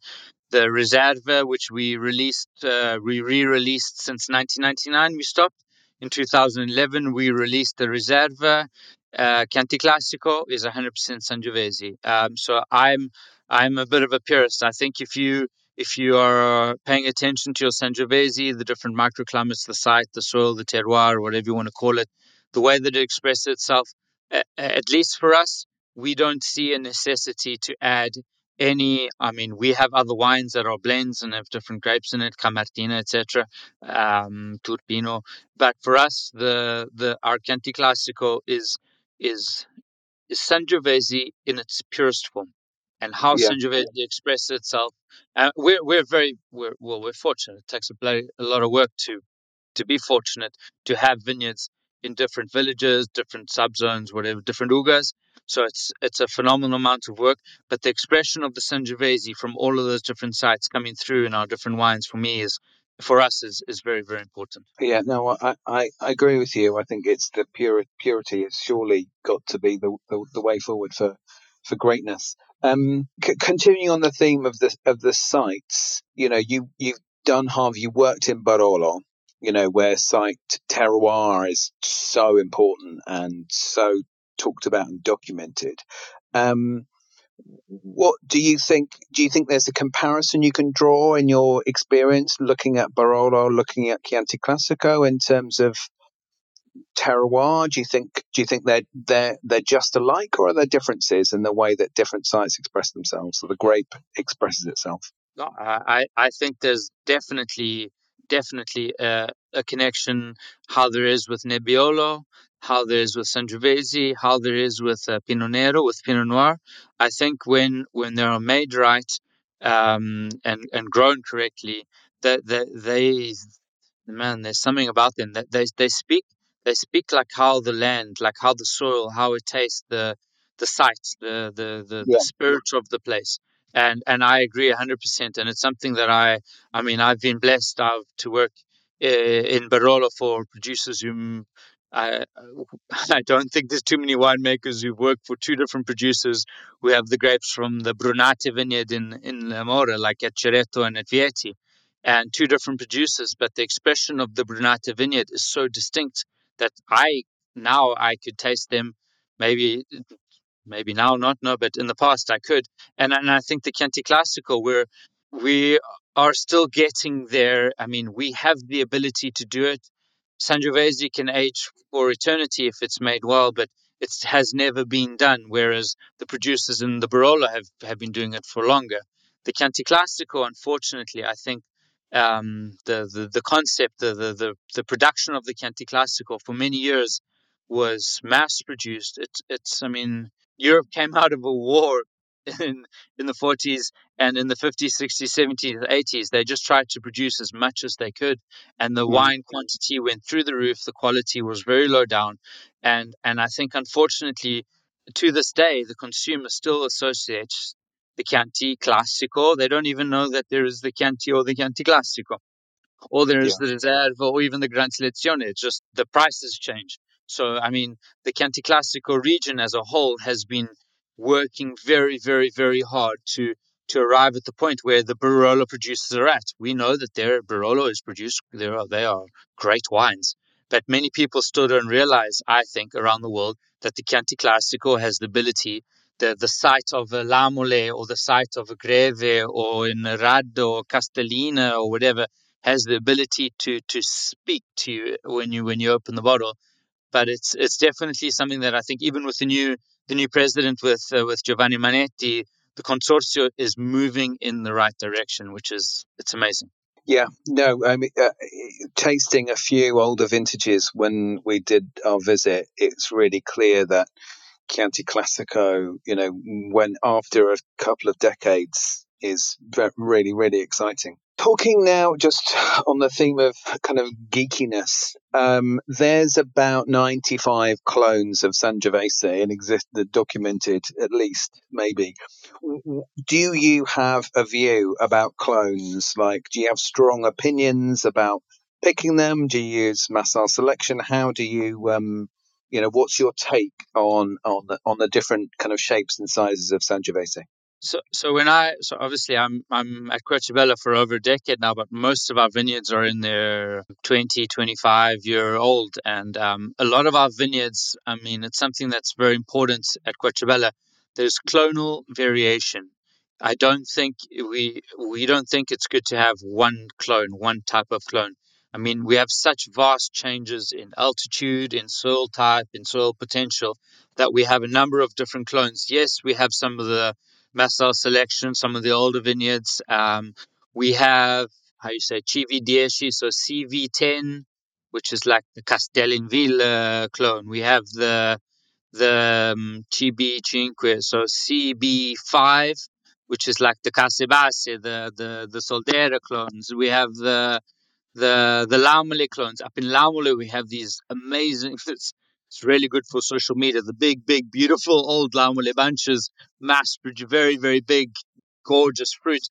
Speaker 2: The Riserva, which we released, uh, we re-released since 1999, we stopped. In 2011, we released the Riserva. Uh, Chianti Classico is 100% Sangiovese. Um, so I'm I'm a bit of a purist. I think if you if you are paying attention to your Sangiovese, the different microclimates, the site, the soil, the terroir, whatever you want to call it, the way that it expresses itself, at least for us, we don't see a necessity to add any. I mean, we have other wines that are blends and have different grapes in it, Camartina, etc., um, Turpino. But for us, the the our Chianti Classico is is is Sangiovese in its purest form, and how
Speaker 6: Yeah.
Speaker 2: Sangiovese expresses itself. Uh, we're we're very we're well we're fortunate. It takes a, bloody, a lot of work to to be fortunate to have vineyards in different villages, different subzones, whatever, different ugas. So it's it's a phenomenal amount of work. But the expression of the Sangiovese from all of those different sites coming through in our different wines for me is for us is, is very very important.
Speaker 6: Yeah, no, I, I, I agree with you. I think it's the pure, purity has surely got to be the, the, the way forward for, for greatness. Um, c- continuing on the theme of the of the sites, you know, you you've done Harvey, you worked in Barolo, you know, where site terroir is so important and so talked about and documented. Um, what do you think? Do you think there's a comparison you can draw in your experience looking at Barolo, looking at Chianti Classico in terms of terroir? Do you think do you think they're they're they're just alike, or are there differences in the way that different sites express themselves, or the grape *laughs* expresses itself?
Speaker 2: No, I, I think there's definitely definitely a, a connection how there is with Nebbiolo, how there is with Sangiovese, how there is with uh, Pinot Nero, with Pinot Noir. I think when when they are made right um, and and grown correctly, that that they man, there's something about them that they they speak they speak like how the land, like how the soil, how it tastes, the the site, the the the,
Speaker 6: Yeah.
Speaker 2: the spirit of the place and and I agree hundred percent. And it's something that I I mean I've been blessed to work uh, in Barolo for producers whom I *laughs* I don't think there's too many winemakers who've worked for two different producers who have the grapes from the Brunate vineyard in in La Morra, like at Ceretto and at Vietti, and two different producers. But the expression of the Brunate vineyard is so distinct that I now I could taste them maybe maybe now not no but in the past i could and and i think the chianti classico where we are still getting there i mean we have the ability to do it sangiovese can age for eternity if it's made well but it has never been done whereas the producers in the barolo have have been doing it for longer. The chianti classico unfortunately i think um, the, the the concept the, the the the production of the chianti classico for many years was mass produced it's it's i mean Europe came *laughs* out of a war in in the 40s and in the 50s, 60s, 70s, 80s. They just tried to produce as much as they could, and the
Speaker 6: Mm.
Speaker 2: wine quantity went through the roof. The quality was very low down, and and I think unfortunately, to this day, the consumer still associates the Chianti Classico. They don't even know that there is the Chianti or the Chianti Classico or there is
Speaker 6: Yeah.
Speaker 2: the Reserve or even the Gran Selezione. It's just the prices change. So, I mean, the Chianti Classico region as a whole has been working very, very, very hard to to arrive at the point where the Barolo producers are at. We know that their Barolo is produced, they are, they are great wines. But many people still don't realize, I think, around the world, that the Chianti Classico has the ability, the, the site of a Lamole or the site of a Greve or in Radda or Castellina or whatever, has the ability to to speak to you when you when you open the bottle. But it's it's definitely something that I think even with the new the new president with uh, with Giovanni Manetti, the consorzio is moving in the right direction, which is it's amazing.
Speaker 6: Yeah, no, I mean, uh, tasting a few older vintages when we did our visit, it's really clear that Chianti Classico, you know, when after a couple of decades is really, really exciting. Talking now just *laughs* on the theme of kind of geekiness, um, there's about 95 clones of Sangiovese in exist that documented at least, maybe. Do you have a view about clones? Like, do you have strong opinions about picking them? Do you use Massal selection? How do you, um, you know, what's your take on on the, on the different kind of shapes and sizes of Sangiovese?
Speaker 2: So so when I so obviously I'm I'm at Querciabella for over a decade now, but most of our vineyards are in their 20, 25 year old, and um, a lot of our vineyards. I mean, it's something that's very important at Querciabella. There's clonal variation. I don't think we we don't think it's good to have one clone, one type of clone. I mean, we have such vast changes in altitude, in soil type, in soil potential that we have a number of different clones. Yes, we have some of the Massal selection, some of the older vineyards. Um, we have how you say CV10, so CV10, which is like the Castellinville uh, clone. We have the the um, CB5, so CB5, which is like the Case Basse, the the the Soldera clones. We have the the the Lamole clones. Up in Lamole, we have these amazing. *laughs* It's, really good for social media. The big, big, beautiful old Lamole bunches, mass, produce very, very big, gorgeous fruit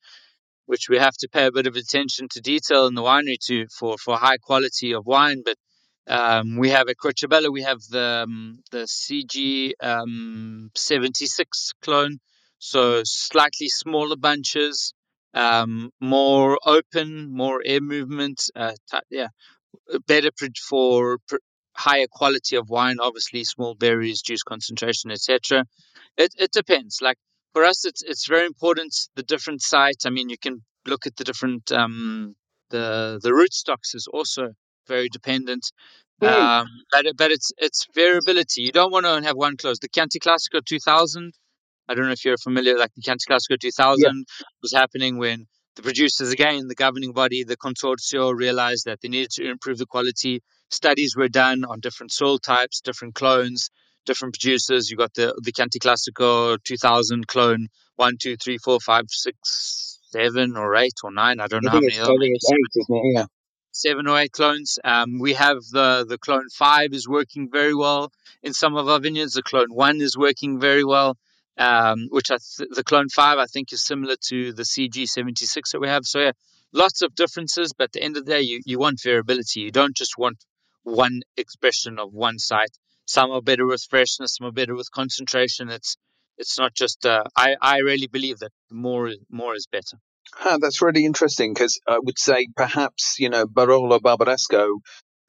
Speaker 2: which we have to pay a bit of attention to detail in the winery to for for high quality of wine. But um, we have at Querciabella, we have the um, the CG um, 76 clone, so slightly smaller bunches, um, more open, more air movement. Uh, yeah, better for higher quality of wine. Obviously, small berries, juice concentration, etc. It it depends. Like for us, it's it's very important the different sites. I mean, you can look at the different um, the the rootstocks is also very dependent.
Speaker 6: Mm.
Speaker 2: Um, but but it's it's variability. You don't want to have one close. The Chianti Classico 2000. I don't know if you're familiar. Like the Chianti Classico 2000
Speaker 6: Yeah.
Speaker 2: was happening when the producers, again, the governing body, the consorzio, realized that they needed to improve the quality. Studies were done on different soil types, different clones, different producers. You got the the Chianti Classico 2000 clone one, two, three, four, five, six, seven, or eight, or nine. I don't know
Speaker 6: I
Speaker 2: how many.
Speaker 6: it's,
Speaker 2: there
Speaker 6: I
Speaker 2: are,
Speaker 6: think
Speaker 2: maybe
Speaker 6: it's eight. Yeah.
Speaker 2: seven or eight clones. Um, we have the the clone five is working very well in some of our vineyards. The clone one is working very well, um, which I th- the clone five I think is similar to the CG seventy six that we have. So yeah, lots of differences. But at the end of the day, you you want variability. You don't just want one expression of one site. Some are better with freshness. Some are better with concentration. It's it's not just. Uh, I I really believe that more more is better.
Speaker 6: Ah, that's really interesting because I would say perhaps, you know, Barolo Barbaresco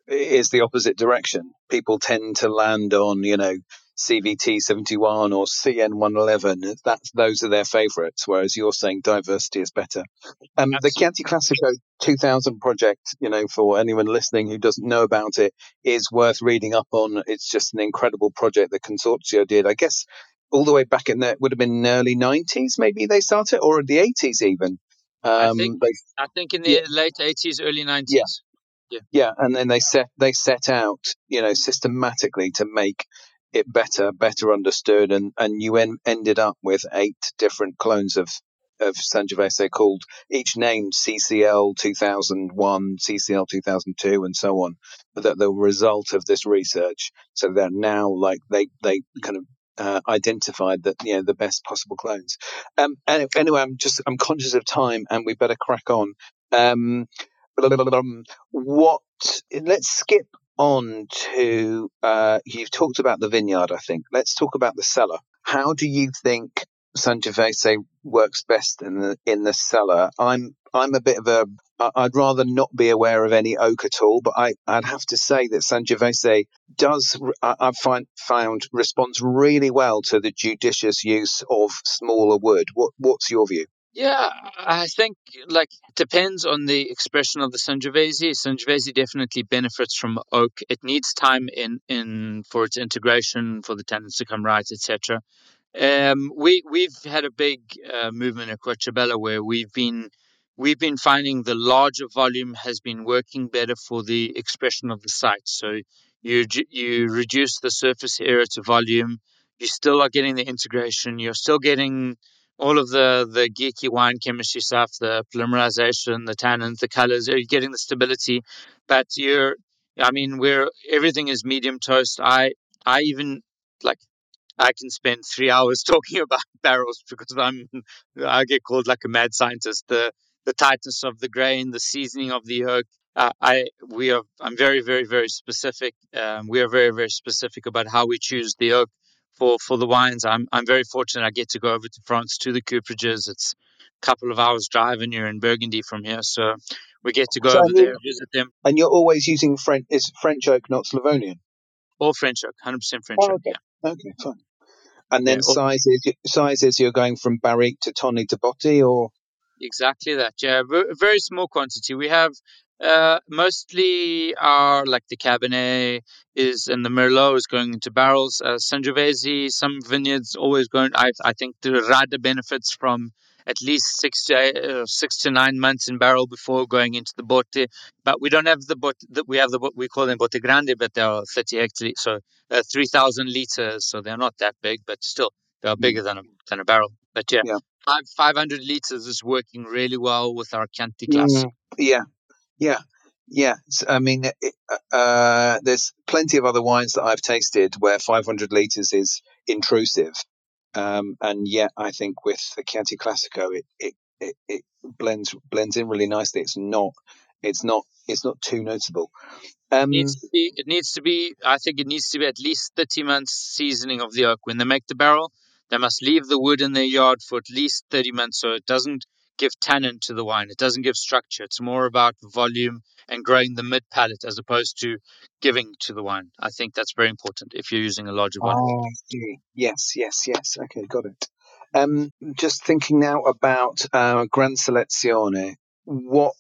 Speaker 6: is the opposite direction. People tend to land on, you know, CVT 71 or CN 111. That's, those are their favorites, whereas you're saying diversity is better. Um, the Chianti Classico 2000 project, you know, for anyone listening who doesn't know about it, is worth reading up on. It's just an incredible project the consorzio did. I guess all the way back in the, it would have been early 90s, maybe they started, or the 80s even.
Speaker 2: I
Speaker 6: Um,
Speaker 2: think
Speaker 6: they
Speaker 2: I think in
Speaker 6: Yeah.
Speaker 2: the late eighties, early
Speaker 6: Yeah.
Speaker 2: nineties.
Speaker 6: yeah and then they set they set out you know systematically to make it better better understood and and you en- ended up with eight different clones of of Sangiovese called each named CCL 2001 CCL 2002 and so on that the result of this research. So they're now like they they kind of uh, identified that you know the best possible clones. Um any- anyway i'm just i'm conscious of time and we better crack on. Um what let's skip on to uh, you've talked about the vineyard i think. Let's talk about the cellar. How do you think sangiovese works best in the in the cellar? I'm i'm a bit of a I'd rather not be aware of any oak at all but i i'd have to say that sangiovese does i I find found responds really well to the judicious use of smaller wood. What what's your view
Speaker 2: Yeah, I think like depends on the expression of the Sangiovese. Sangiovese definitely benefits from oak. It needs time in in for its integration, for the tannins to come right, etc. Um, we we've had a big uh, movement at Querciabella where we've been we've been finding the larger volume has been working better for the expression of the site. So you you reduce the surface area to volume. You still are getting the integration. You're still getting all of the the geeky wine chemistry stuff, the polymerization, the tannins, the colors. You're getting the stability, but you're I mean, we're everything is medium toast. I I even like I can spend three *laughs* hours talking about *laughs* barrels because I'm I get called like a mad scientist. The the tightness of the grain, the seasoning of the oak. Uh, I we are I'm very very very specific. Um, we are very very specific about how we choose the oak for for the wines. I'm I'm very fortunate. I get to go over to France to the cooperages. It's a couple of hours drive, and you're in Burgundy from here, so we get to go
Speaker 6: So,
Speaker 2: over
Speaker 6: and you-
Speaker 2: there, visit them.
Speaker 6: and you're always using French. It's French oak, not Slavonian.
Speaker 2: All French oak, hundred percent French
Speaker 6: Oh,
Speaker 2: oak.
Speaker 6: okay.
Speaker 2: Yeah.
Speaker 6: Okay, fine. And then
Speaker 2: Yeah, all-
Speaker 6: sizes, sizes you're going from barrique to tonni to botti, or
Speaker 2: Exactly that. Yeah, ver- very small quantity. We have uh, mostly our like the Cabernet is and the Merlot is going into barrels. Uh, Sangiovese, some vineyards always going. I I think the Radda benefits from at least six to eight, uh, six to nine months in barrel before going into the bote. But we don't have the bote. that we have the we call them bote grande, but they are 30 hectoliters, so uh, 3,000 liters. So they're not that big, but still they are bigger than a than a barrel. But yeah,
Speaker 6: Yeah.
Speaker 2: five 500 liters is working really well with our Chianti Classico.
Speaker 6: Mm, yeah, yeah, yeah. I mean, it, uh, there's plenty of other wines that I've tasted where 500 liters is intrusive, um, and yet I think with the Chianti Classico, it it, it it blends blends in really nicely. It's not it's not it's not too noticeable. Um,
Speaker 2: needs to be it needs to be I think it needs to be at least 30 months seasoning of the oak. When they make the barrel, they must leave the wood in their yard for at least 30 months so it doesn't give tannin to the wine. It doesn't give structure. It's more about volume and growing the mid palate as opposed to giving to the wine. I think that's very important if you're using a larger wine.
Speaker 6: Oh, Yes, yes, yes. Okay, got it. Um, just thinking now about uh, Gran Selezione. What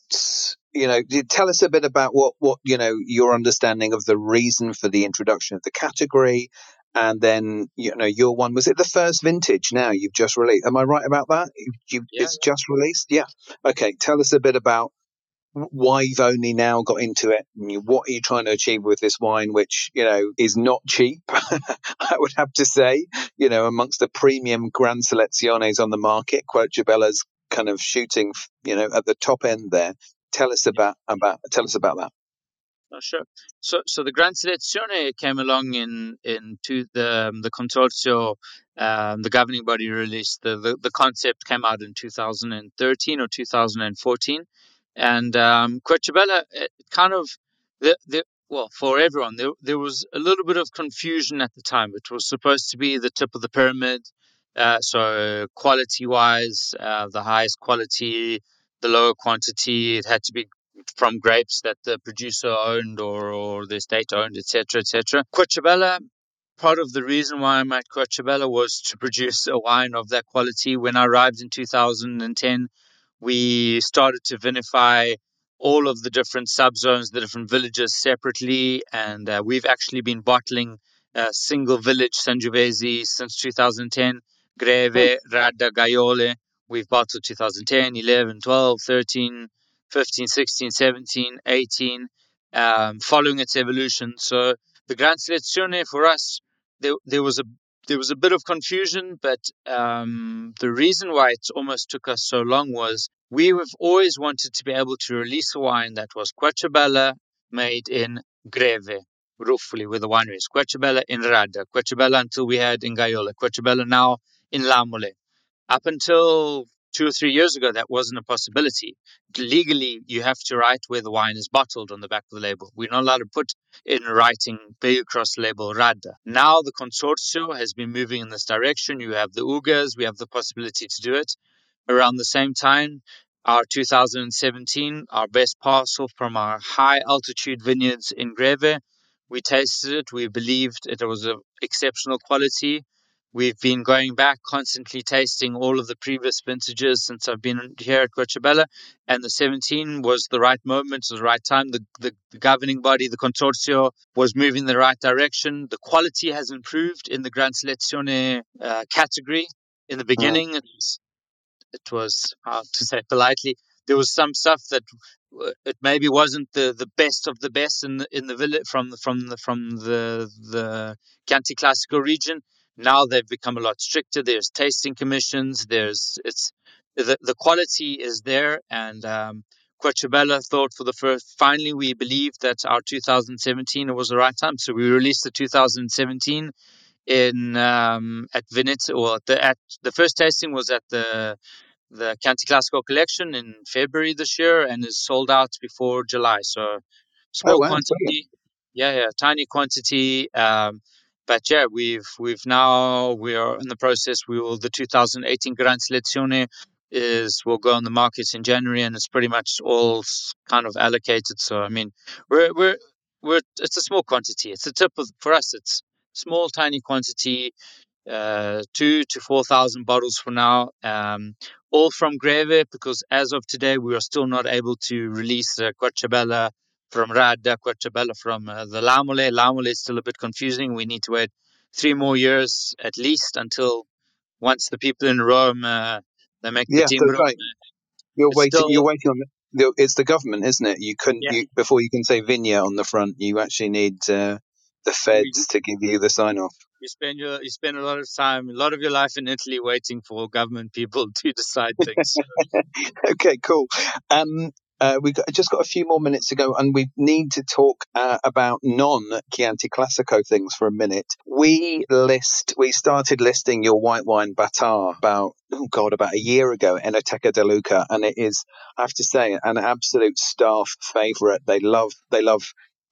Speaker 6: you know? Tell us a bit about what what you know your understanding of the reason for the introduction of the category, and then you know your one was it the first vintage? Now you've just released. Am I right about that? You, you,
Speaker 2: Yeah,
Speaker 6: it's just released. Yeah. Okay. Tell us a bit about why you've only now got into it and you, what are you trying to achieve with this wine which you know is not cheap *laughs* i would have to say you know amongst the premium grand seleziones on the market Querciabella's kind of shooting you know at the top end there tell us about about tell us about that
Speaker 2: Sure. So, so the Gran Selezione came along in in to the um, the consorzio, um, the governing body released the, the the concept came out in 2013 or 2014, and um, it kind of the the well for everyone there there was a little bit of confusion at the time. It was supposed to be the tip of the pyramid, uh, so quality wise, uh, the highest quality, the lower quantity. It had to be from grapes that the producer owned or, or the estate owned, etc., etc. Querciabella, part of the reason why I made Querciabella was to produce a wine of that quality. When I arrived in 2010, we started to vinify all of the different subzones, the different villages separately, and uh, we've actually been bottling a single village Sangiovese since 2010. Greve, Radda, Gaiole. We've bottled 2010, 11, 12, 13, 15, 16, 17, 18, um, following its evolution. So the Grand Selezione for us, there, there was a there was a bit of confusion, but um, the reason why it almost took us so long was we have always wanted to be able to release a wine that was Querciabella made in Greve, roughly where the winery is. Querciabella in Radda, Querciabella until we had in Gaiole, Querciabella now in Lamole. Up until two or three years ago, that wasn't a possibility. Legally, you have to write where the wine is bottled on the back of the label. We're not allowed to put in writing across label Radda. Now the consorzio has been moving in this direction. You have the UGAs, we have the possibility to do it. Around the same time, our 2017, our best parcel from our high altitude vineyards in Greve, we tasted it. We believed it was of exceptional quality. We've been going back constantly tasting all of the previous vintages since I've been here at Querciabella, and the 17 was the right moment, was the right time. The, the, the governing body, the consorzio, was moving in the right direction. The quality has improved in the Gran Selezione uh, category. In the beginning, it was it was how to say politely there was some stuff that uh, it maybe wasn't the, the best of the best in the in the village from the from the from the the Chianti Classico region. Now they've become a lot stricter. There's tasting commissions. There's it's the the quality is there, and um, Querciabella thought for the first. Finally, we believe that our 2017 was the right time, so we released the 2017 in um, at Venezia. Or the at the first tasting was at the the Chianti Classico collection in February this year and is sold out before July. So small
Speaker 6: Oh, wow,
Speaker 2: quantity, yeah, yeah, tiny quantity. Um, but yeah, we've we've now we are in the process. We will the 2018 Gran Selezione is will go on the market in January, and it's pretty much all kind of allocated. So I mean, we're we're we're it's a small quantity. It's a tip of for us. It's small, tiny quantity uh, two to four thousand bottles for now, um, all from Greve because as of today we are still not able to release Querciabella from Radda, Querciabella from uh, the Lamole. Lamole is still a bit confusing. We need to wait three more years at least until once the people in Rome uh, They make
Speaker 6: Yeah,
Speaker 2: the
Speaker 6: that's
Speaker 2: timbro.
Speaker 6: right. You're
Speaker 2: It's
Speaker 6: waiting.
Speaker 2: still-
Speaker 6: You're waiting on. The, it's the government, isn't it? You couldn't
Speaker 2: Yeah.
Speaker 6: you, before you can say Vinya on the front. You actually need uh, the feds to give you the sign off.
Speaker 2: You spend your you spend a lot of time, a lot of your life in Italy waiting for government people *laughs* to decide things. *laughs*
Speaker 6: okay, cool. Um, uh, we've got, just got a few more minutes to go, and we need to talk uh, about non Chianti Classico things for a minute. We list, we started listing your white wine Batar about, oh God, about a year ago, Enoteca de Luca, and it is, I have to say, an absolute staff favourite. They love, they love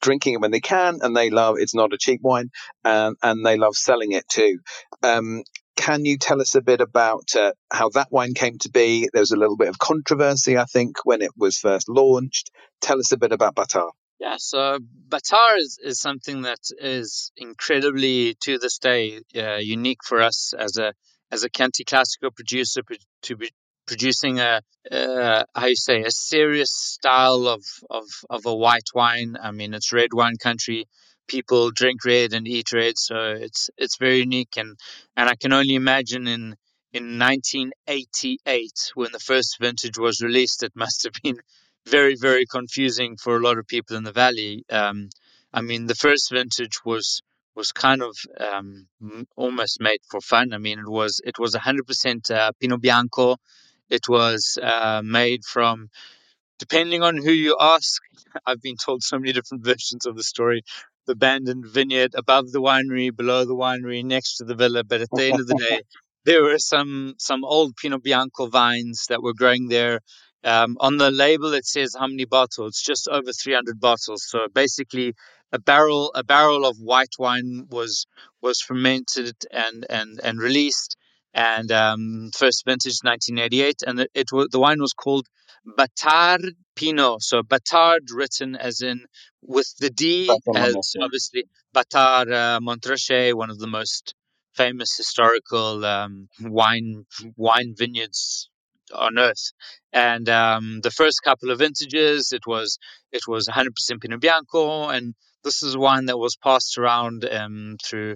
Speaker 6: drinking it when they can, and they love, it's not a cheap wine, um, and they love selling it too. Um, can you tell us a bit about uh, how that wine came to be? There was a little bit of controversy, I think, when it was first launched. Tell us a bit about Batar.
Speaker 2: Yeah, so Batar is, is something that is incredibly to this day uh, unique for us as a as a Chianti Classico producer to be producing a uh, how you say a serious style of, of of a white wine. I mean, it's red wine country. People drink red and eat red, so it's it's very unique and and I can only imagine in in 1988 when the first vintage was released, it *laughs* must have been very very confusing for a lot of people in the valley. Um, I mean, the first vintage was was kind of um, almost made for fun. I mean, it was it was 100% uh, Pinot Bianco. It was uh, made from, depending on who you ask, *laughs* I've been told so many different *laughs* versions of the story. The abandoned vineyard above the winery, below the winery, next to the villa. But at the end of the day, *laughs* there were some some old Pinot Bianco vines that were growing there. Um, on the label, it says how many bottles. It's just over 300 bottles. So basically, a barrel a barrel of white wine was was fermented and and and released. And um, first vintage 1988, and it, it was the wine was called Batard Pinot. So Batard written as in with the D as obviously Batard uh, Montrachet, one of the most famous historical um, wine wine vineyards on earth. And um, the first couple of vintages, it was it was 100% Pinot Bianco, and this is wine that was passed around um, through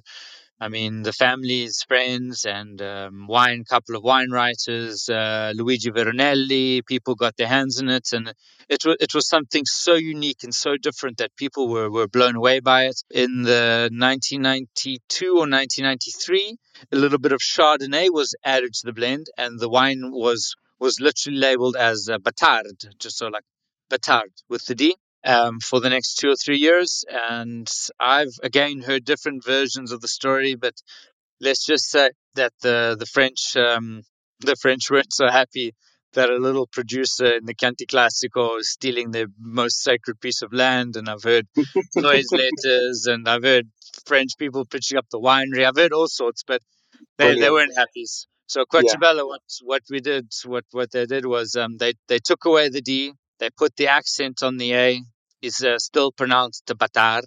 Speaker 2: I mean, the family's friends and um, wine, couple of wine writers, uh, Luigi Veronelli, people got their hands in it, and it was it was something so unique and so different that people were, were blown away by it. In the 1992 or 1993, a little bit of Chardonnay was added to the blend, and the wine was was literally labeled as uh, Batard, just so like Batard with the D um, for the next two or three years. And I've again heard different versions of the story, but let's just say that the the French um, the French *laughs* weren't so happy that a little producer in the Chianti Classico is stealing their most sacred piece of land. And I've heard noise *laughs* letters, and I've heard French people pitching up the winery. I've heard all sorts, but they, they weren't happy. So Querciabella, what what we did, what what they did was um, they they took away the D, they put the accent on the A. It's uh, still pronounced Batar.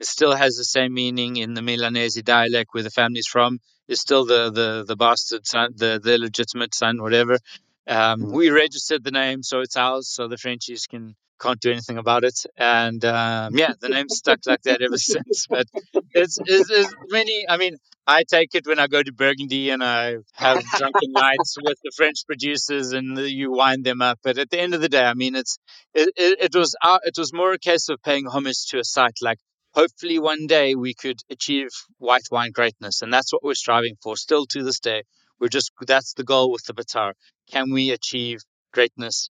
Speaker 2: It still has the same meaning in the Milanese dialect where the family's from. It's still the the the bastard son, the the legitimate son, whatever. Um,
Speaker 6: Mm.
Speaker 2: we registered the name, so it's ours. So the Frenchies can can't do anything about it. And um, yeah, the name's stuck like that ever *laughs* since. But it's, it's, it's many. I mean, I take it when I go to Burgundy and I have drunken *laughs* nights with the French producers, and you wind them up. But at the end of the day, I mean, it's it, it, it was our, it was more a case of paying homage to a site. Like, hopefully, one day we could achieve white wine greatness, and that's what we're striving for. Still to this day, we're just that's the goal with the Batar. Can we achieve greatness?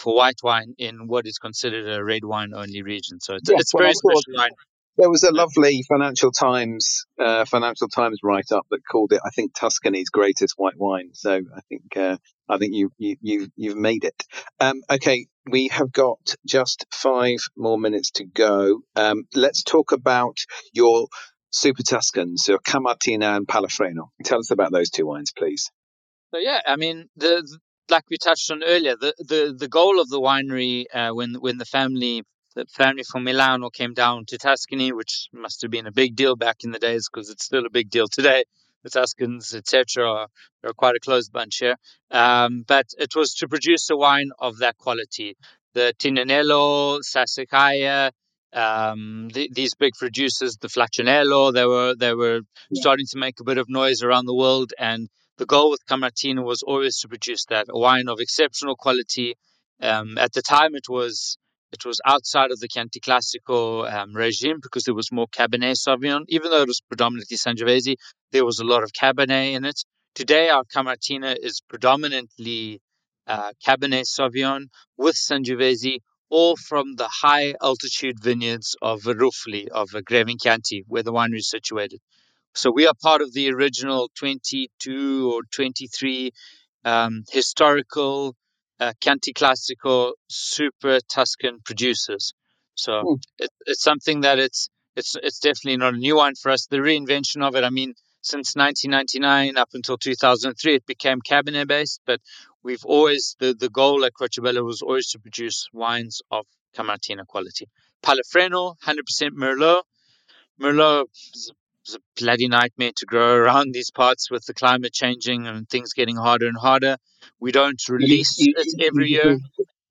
Speaker 2: For white wine in what is considered a red wine only region, so it's,
Speaker 6: Yeah,
Speaker 2: it's
Speaker 6: well,
Speaker 2: very special wine.
Speaker 6: There was a lovely Financial Times uh, Financial Times write up that called it, I think, Tuscany's greatest white wine. So I think uh, I think you you you you've made it. Um, okay, we have got just five more minutes to go. Um, let's talk about your Super Tuscans, so Camartina and Palafreno. Tell us about those two wines, please.
Speaker 2: So yeah, I mean the- like we touched on earlier, the the, the goal of the winery uh, when when the family the family from Milano came down to Tuscany, which must have been a big deal back in the days because it's still a big deal today. The Tuscans, etc., are, are quite a close bunch here. Um, but it was to produce a wine of that quality. The Tignanello, Sassicaia, um, th- these big producers, the Flaccianello, they were they were starting to make a bit of noise around the world, and the goal with Camartina was always to produce that a wine of exceptional quality. Um, at the time, it was it was outside of the Chianti Classico um, regime because there was more Cabernet Sauvignon. Even though it was predominantly Sangiovese, there was a lot of Cabernet in it. Today, our Camartina is predominantly uh, Cabernet Sauvignon with Sangiovese, all from the high altitude vineyards of Verufli, of Greve in Chianti, where the winery is situated. So we are part of the original 22 or 23 um, historical uh, Chianti Classico super Tuscan producers. So
Speaker 6: Hmm.
Speaker 2: it, it's something that it's it's it's definitely not a new wine for us. The reinvention of it, I mean, since 1999 up until 2003, it became Cabernet based, but we've always the the goal at Querciabella was always to produce wines of Camartina quality. Palafreno, 100% Merlot. Merlot is is a bloody nightmare to grow *laughs* around these parts with the climate changing and things getting harder and harder. We don't release
Speaker 6: you,
Speaker 2: it every year.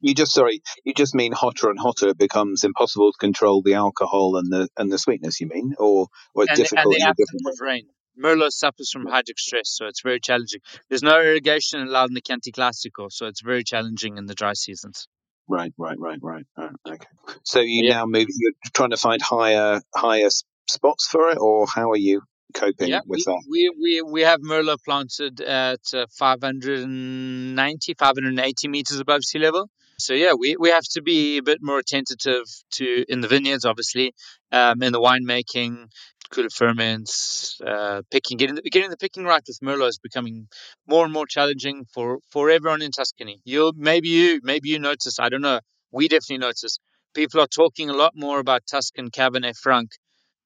Speaker 6: you just sorry, you just mean hotter and hotter. It becomes impossible to control the alcohol and the and the sweetness. You mean, or or it's
Speaker 2: and, and
Speaker 6: difficult
Speaker 2: the
Speaker 6: in
Speaker 2: absence of rain. Merlot suffers from hydric stress, so it's very challenging. There's no irrigation allowed in the Chianti Classico, so it's very challenging in the dry seasons.
Speaker 6: Right, right, right, right. right. Okay. So you
Speaker 2: Yeah.
Speaker 6: now move. You're trying to find higher higher spots for it, or how are you coping
Speaker 2: Yeah,
Speaker 6: with
Speaker 2: we,
Speaker 6: that?
Speaker 2: we, we, we have Merlot planted at uh, 590, 580 meters above sea level. So yeah, we, we have to be a bit more attentive to in the vineyards, obviously, um, in the winemaking, cooler ferments, uh, picking, getting the, getting the picking right with Merlot is becoming more and more challenging for, for everyone in Tuscany. You'll maybe you maybe you notice. I don't know. We definitely notice. People are talking a lot more about Tuscan Cabernet Franc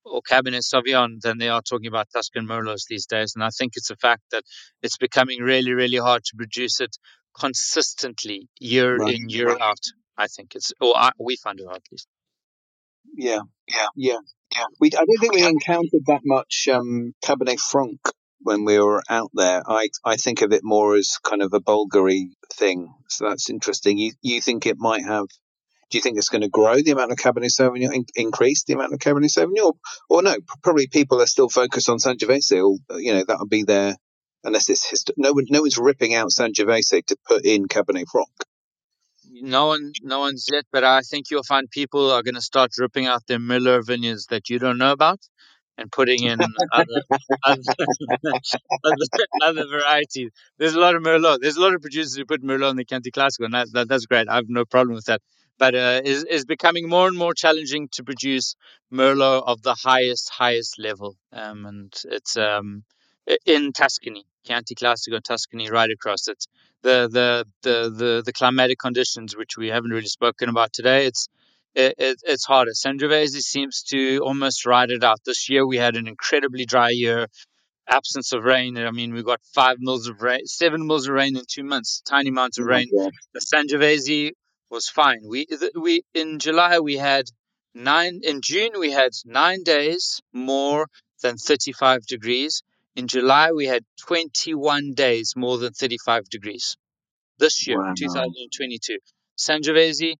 Speaker 2: or Cabernet Sauvignon than they are talking about Tuscan Merlots these days. And I think it's a fact that it's becoming really, really hard to produce it consistently year
Speaker 6: Right.
Speaker 2: in, year out. I think it's, or I, we find it at least.
Speaker 6: Yeah, yeah, yeah, yeah. We I don't think we encountered that much um, Cabernet Franc when we were out there. I I think of it more as kind of a Bolgheri thing. So that's interesting. You you think it might have? Do you think it's going to grow the amount of Cabernet Sauvignon, in, increase the amount of Cabernet Sauvignon, or, or no? Probably people are still focused on Sangiovese. Or, you know, that'll be their unless it's hist- no one no one's ripping out Sangiovese to put in Cabernet Franc.
Speaker 2: No one, no one's yet, but I think you'll find people are going to start ripping out their Miller vineyards that you don't know about and putting in other, *laughs* other, *laughs* other, other varieties. There's a lot of Merlot. There's a lot of producers who put Merlot in the Chianti Classico, and that, that, that's great. I have no problem with that. But uh, is is becoming more and more challenging to produce Merlot of the highest, highest level. Um, and it's um, in Tuscany, Chianti Classico, Tuscany, right across. it. the the the the, the climatic conditions, which we haven't really spoken about today. It's it, it, it's harder. Sangiovese seems to almost ride it out. This year we had an incredibly dry year, absence of rain. I mean, we got five mils of rain, seven mils of rain in two months, tiny amounts
Speaker 6: Oh
Speaker 2: of
Speaker 6: my
Speaker 2: rain.
Speaker 6: God.
Speaker 2: The Sangiovese was fine. We we in July we had nine. In June we had nine days more than 35 degrees. In July we had 21 days more than 35 degrees this year,
Speaker 6: Wow.
Speaker 2: 2022. Sangiovese,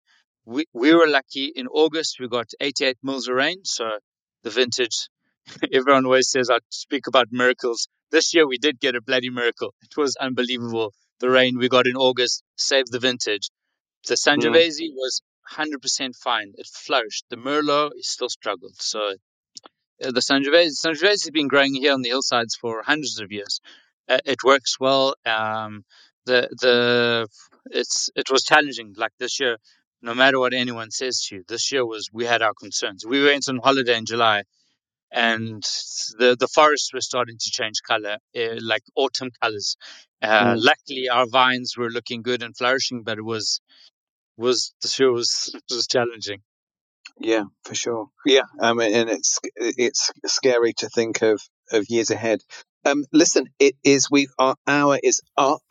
Speaker 2: we, we were lucky. In August, we got 88 mils of rain. So the vintage, *laughs* everyone always says I speak about miracles. This year, we did get a bloody miracle. It was unbelievable. The rain we got in August saved the vintage. The
Speaker 6: Mm.
Speaker 2: Sangiovese was 100% fine. It flourished. The Merlot is still struggled. So uh, the Sangiovese, Sangiovese has been growing here on the hillsides for hundreds of years. Uh, it works well. Um, the the it's it was challenging. Like this year, no matter what anyone says to you, this year was we had our concerns. We went on holiday in July, and the the forests were starting to change color, uh, like autumn colors. Uh,
Speaker 6: Mm.
Speaker 2: luckily, our vines were looking good and flourishing, but it was was this year was was challenging.
Speaker 6: Yeah, for sure. Yeah, I mean, and it's it's scary to think of of years ahead. Um, listen, it is we our hour is up.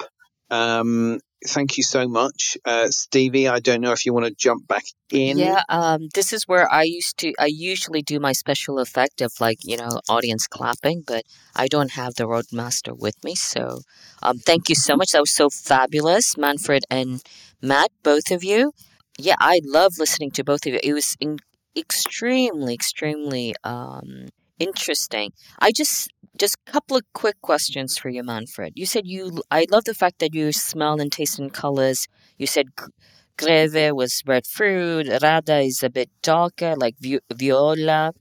Speaker 6: Um, thank you so much, uh, Stevie. I don't know if you want to jump back in.
Speaker 3: Yeah, um, this is where I used to. I usually do my special effect of like you know audience clapping, but I don't have the RodeCaster with me. So, um, thank you so much. That was so fabulous, Manfred and Matt, both of you. Yeah, I love listening to both of you. It was in, extremely, extremely um, Interesting. I just just a couple of quick questions for you, Manfred. You said you. I love the fact that you smell and taste in colors. You said greve was red fruit. Radda is a bit darker, like viola.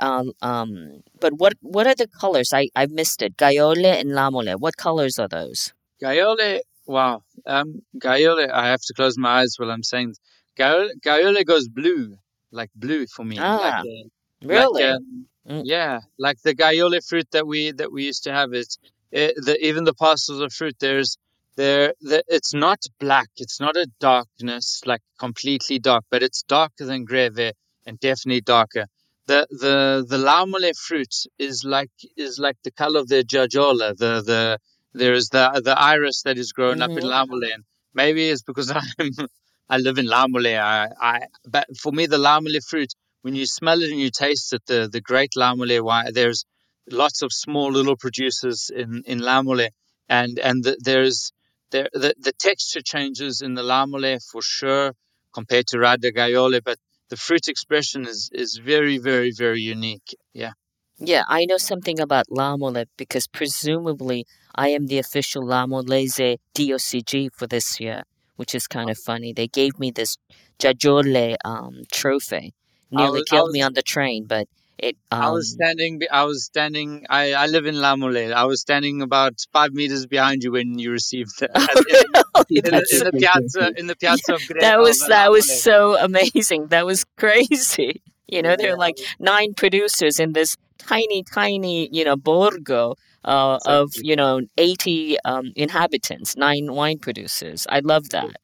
Speaker 3: Um, um, but what what are the colors? I I missed it. Gaiole and lamole. What colors are those?
Speaker 2: Gaiole. Wow. Um, Gaiole. I have to close my eyes while I'm saying. Gaiole, Gaiole goes blue, like blue for me.
Speaker 3: Ah,
Speaker 2: like,
Speaker 3: uh, really?
Speaker 2: Like, mm. Yeah, like the Gaiole fruit that we that we used to have. It's it, the, even the parcels of fruit. There's there the, it's not black it's not a darkness like completely dark but it's darker than greve and definitely darker the the the lamole fruit is like is like the color of the jajola the the there is the the iris that is growing mm-hmm. up in mm-hmm. lamole and maybe it's because *laughs* i'm i live in lamole i i but for me the lamole fruit when you smell it and you taste it the the great lamole wine, there's lots of small little producers in in lamole and and the, there's there, the, the texture changes in the lamole for sure compared to Radda Gaiole, but the fruit expression is, is very, very, very unique. Yeah.
Speaker 3: Yeah, I know something about lamole because presumably I am the official Lamolese DOCG for this year, which is kind of funny. They gave me this Jajole um, trophy. Nearly was, killed was, me on the train, but it, um,
Speaker 2: I was um, standing. I was standing. I, I live in Lamole. I was standing about five meters behind you when you received it. *laughs*
Speaker 3: Oh,
Speaker 2: in, in, in, the piazza. In the piazza of *laughs*
Speaker 3: Greve, That was that was so amazing. That was crazy. *laughs* You know, there are like nine producers in this tiny, tiny, you know, borgo uh, of you know eighty um, inhabitants, nine wine producers. I love that.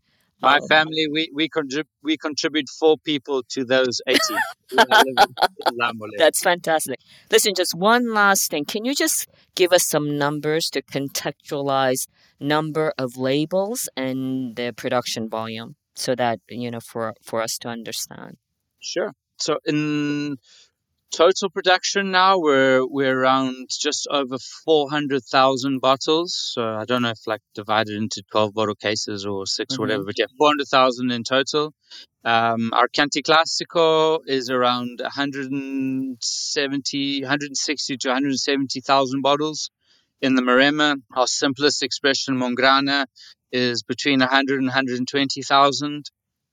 Speaker 2: My oh. family, we we, contrib- we contribute four people to those 80. *laughs*
Speaker 3: That's fantastic. Listen, just one last thing. Can you just give us some numbers to contextualize number of labels and the production volume so that, you know, for, for us to understand?
Speaker 2: Sure. So in total production now we're we're around just over 400,000 bottles. So i don't know if like divided into 12 bottle cases or 6 mm-hmm. whatever but yeah 400,000 in total. Um, our Chianti Classico is around 170 160 to 170,000 bottles. In the Maremma our simplest expression Mongrana is between 100 and 120,000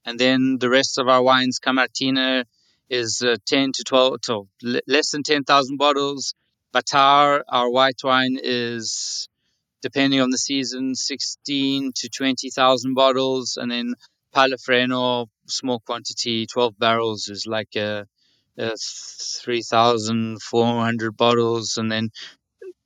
Speaker 2: and then the rest of our wines Camartina is uh, 10 to 12, so less than 10,000 bottles. Batar, our white wine, is depending on the season, 16 to 20,000 bottles. And then Palafreno, small quantity, 12 barrels, is like a, a 3,400 bottles. And then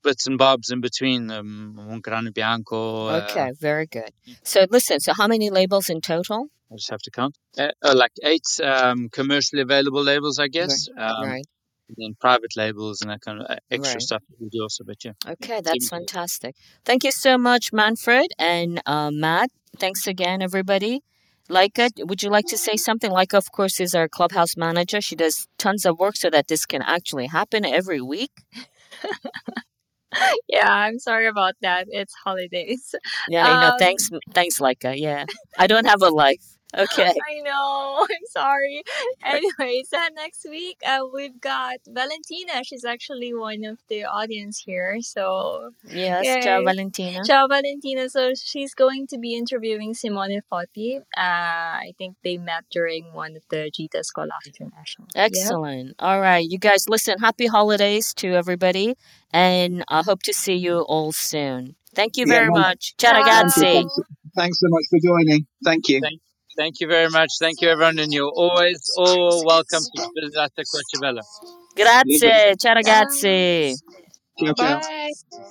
Speaker 2: bits and bobs in between, um, Mongrano Bianco.
Speaker 3: Uh, okay, uh, very good. So listen, so how many labels in total?
Speaker 2: I just have to count. Uh, uh, like eight um, commercially available labels, I guess.
Speaker 3: Right. Um, right.
Speaker 2: And then private labels and that kind of uh, extra right. stuff we do also. But yeah.
Speaker 3: Okay, that's fantastic. Thank you so much, Manfred and uh, Matt. Thanks again, everybody. Leica, would you like to say something? Leica, of course, is our clubhouse manager. She does tons of work so that this can actually happen every week. *laughs*
Speaker 4: yeah, I'm sorry about that. It's holidays.
Speaker 3: Yeah, I know. Um, thanks, thanks, Leica. Yeah, I don't have a life. Okay. *laughs*
Speaker 4: I know. *laughs* I'm sorry. Anyways, uh, next week uh, we've got Valentina. She's actually one of the audience here. So
Speaker 3: yes, yay. ciao Valentina.
Speaker 4: Ciao Valentina. So she's going to be interviewing Simone Foti. Uh, I think they met during one of the Gita Scholar International.
Speaker 3: Excellent. Yep. All right, you guys. Listen. Happy holidays to everybody, and I hope to see you all soon. Thank you very yeah, much. Ciao ragazzi.
Speaker 6: Thanks so much for joining. Thank you.
Speaker 2: Thank Thank you very much. Thank you, everyone. And you're always all welcome to Sposata Querciabella.
Speaker 3: Grazie. Ciao, ragazzi.
Speaker 6: Ciao, ciao. Bye.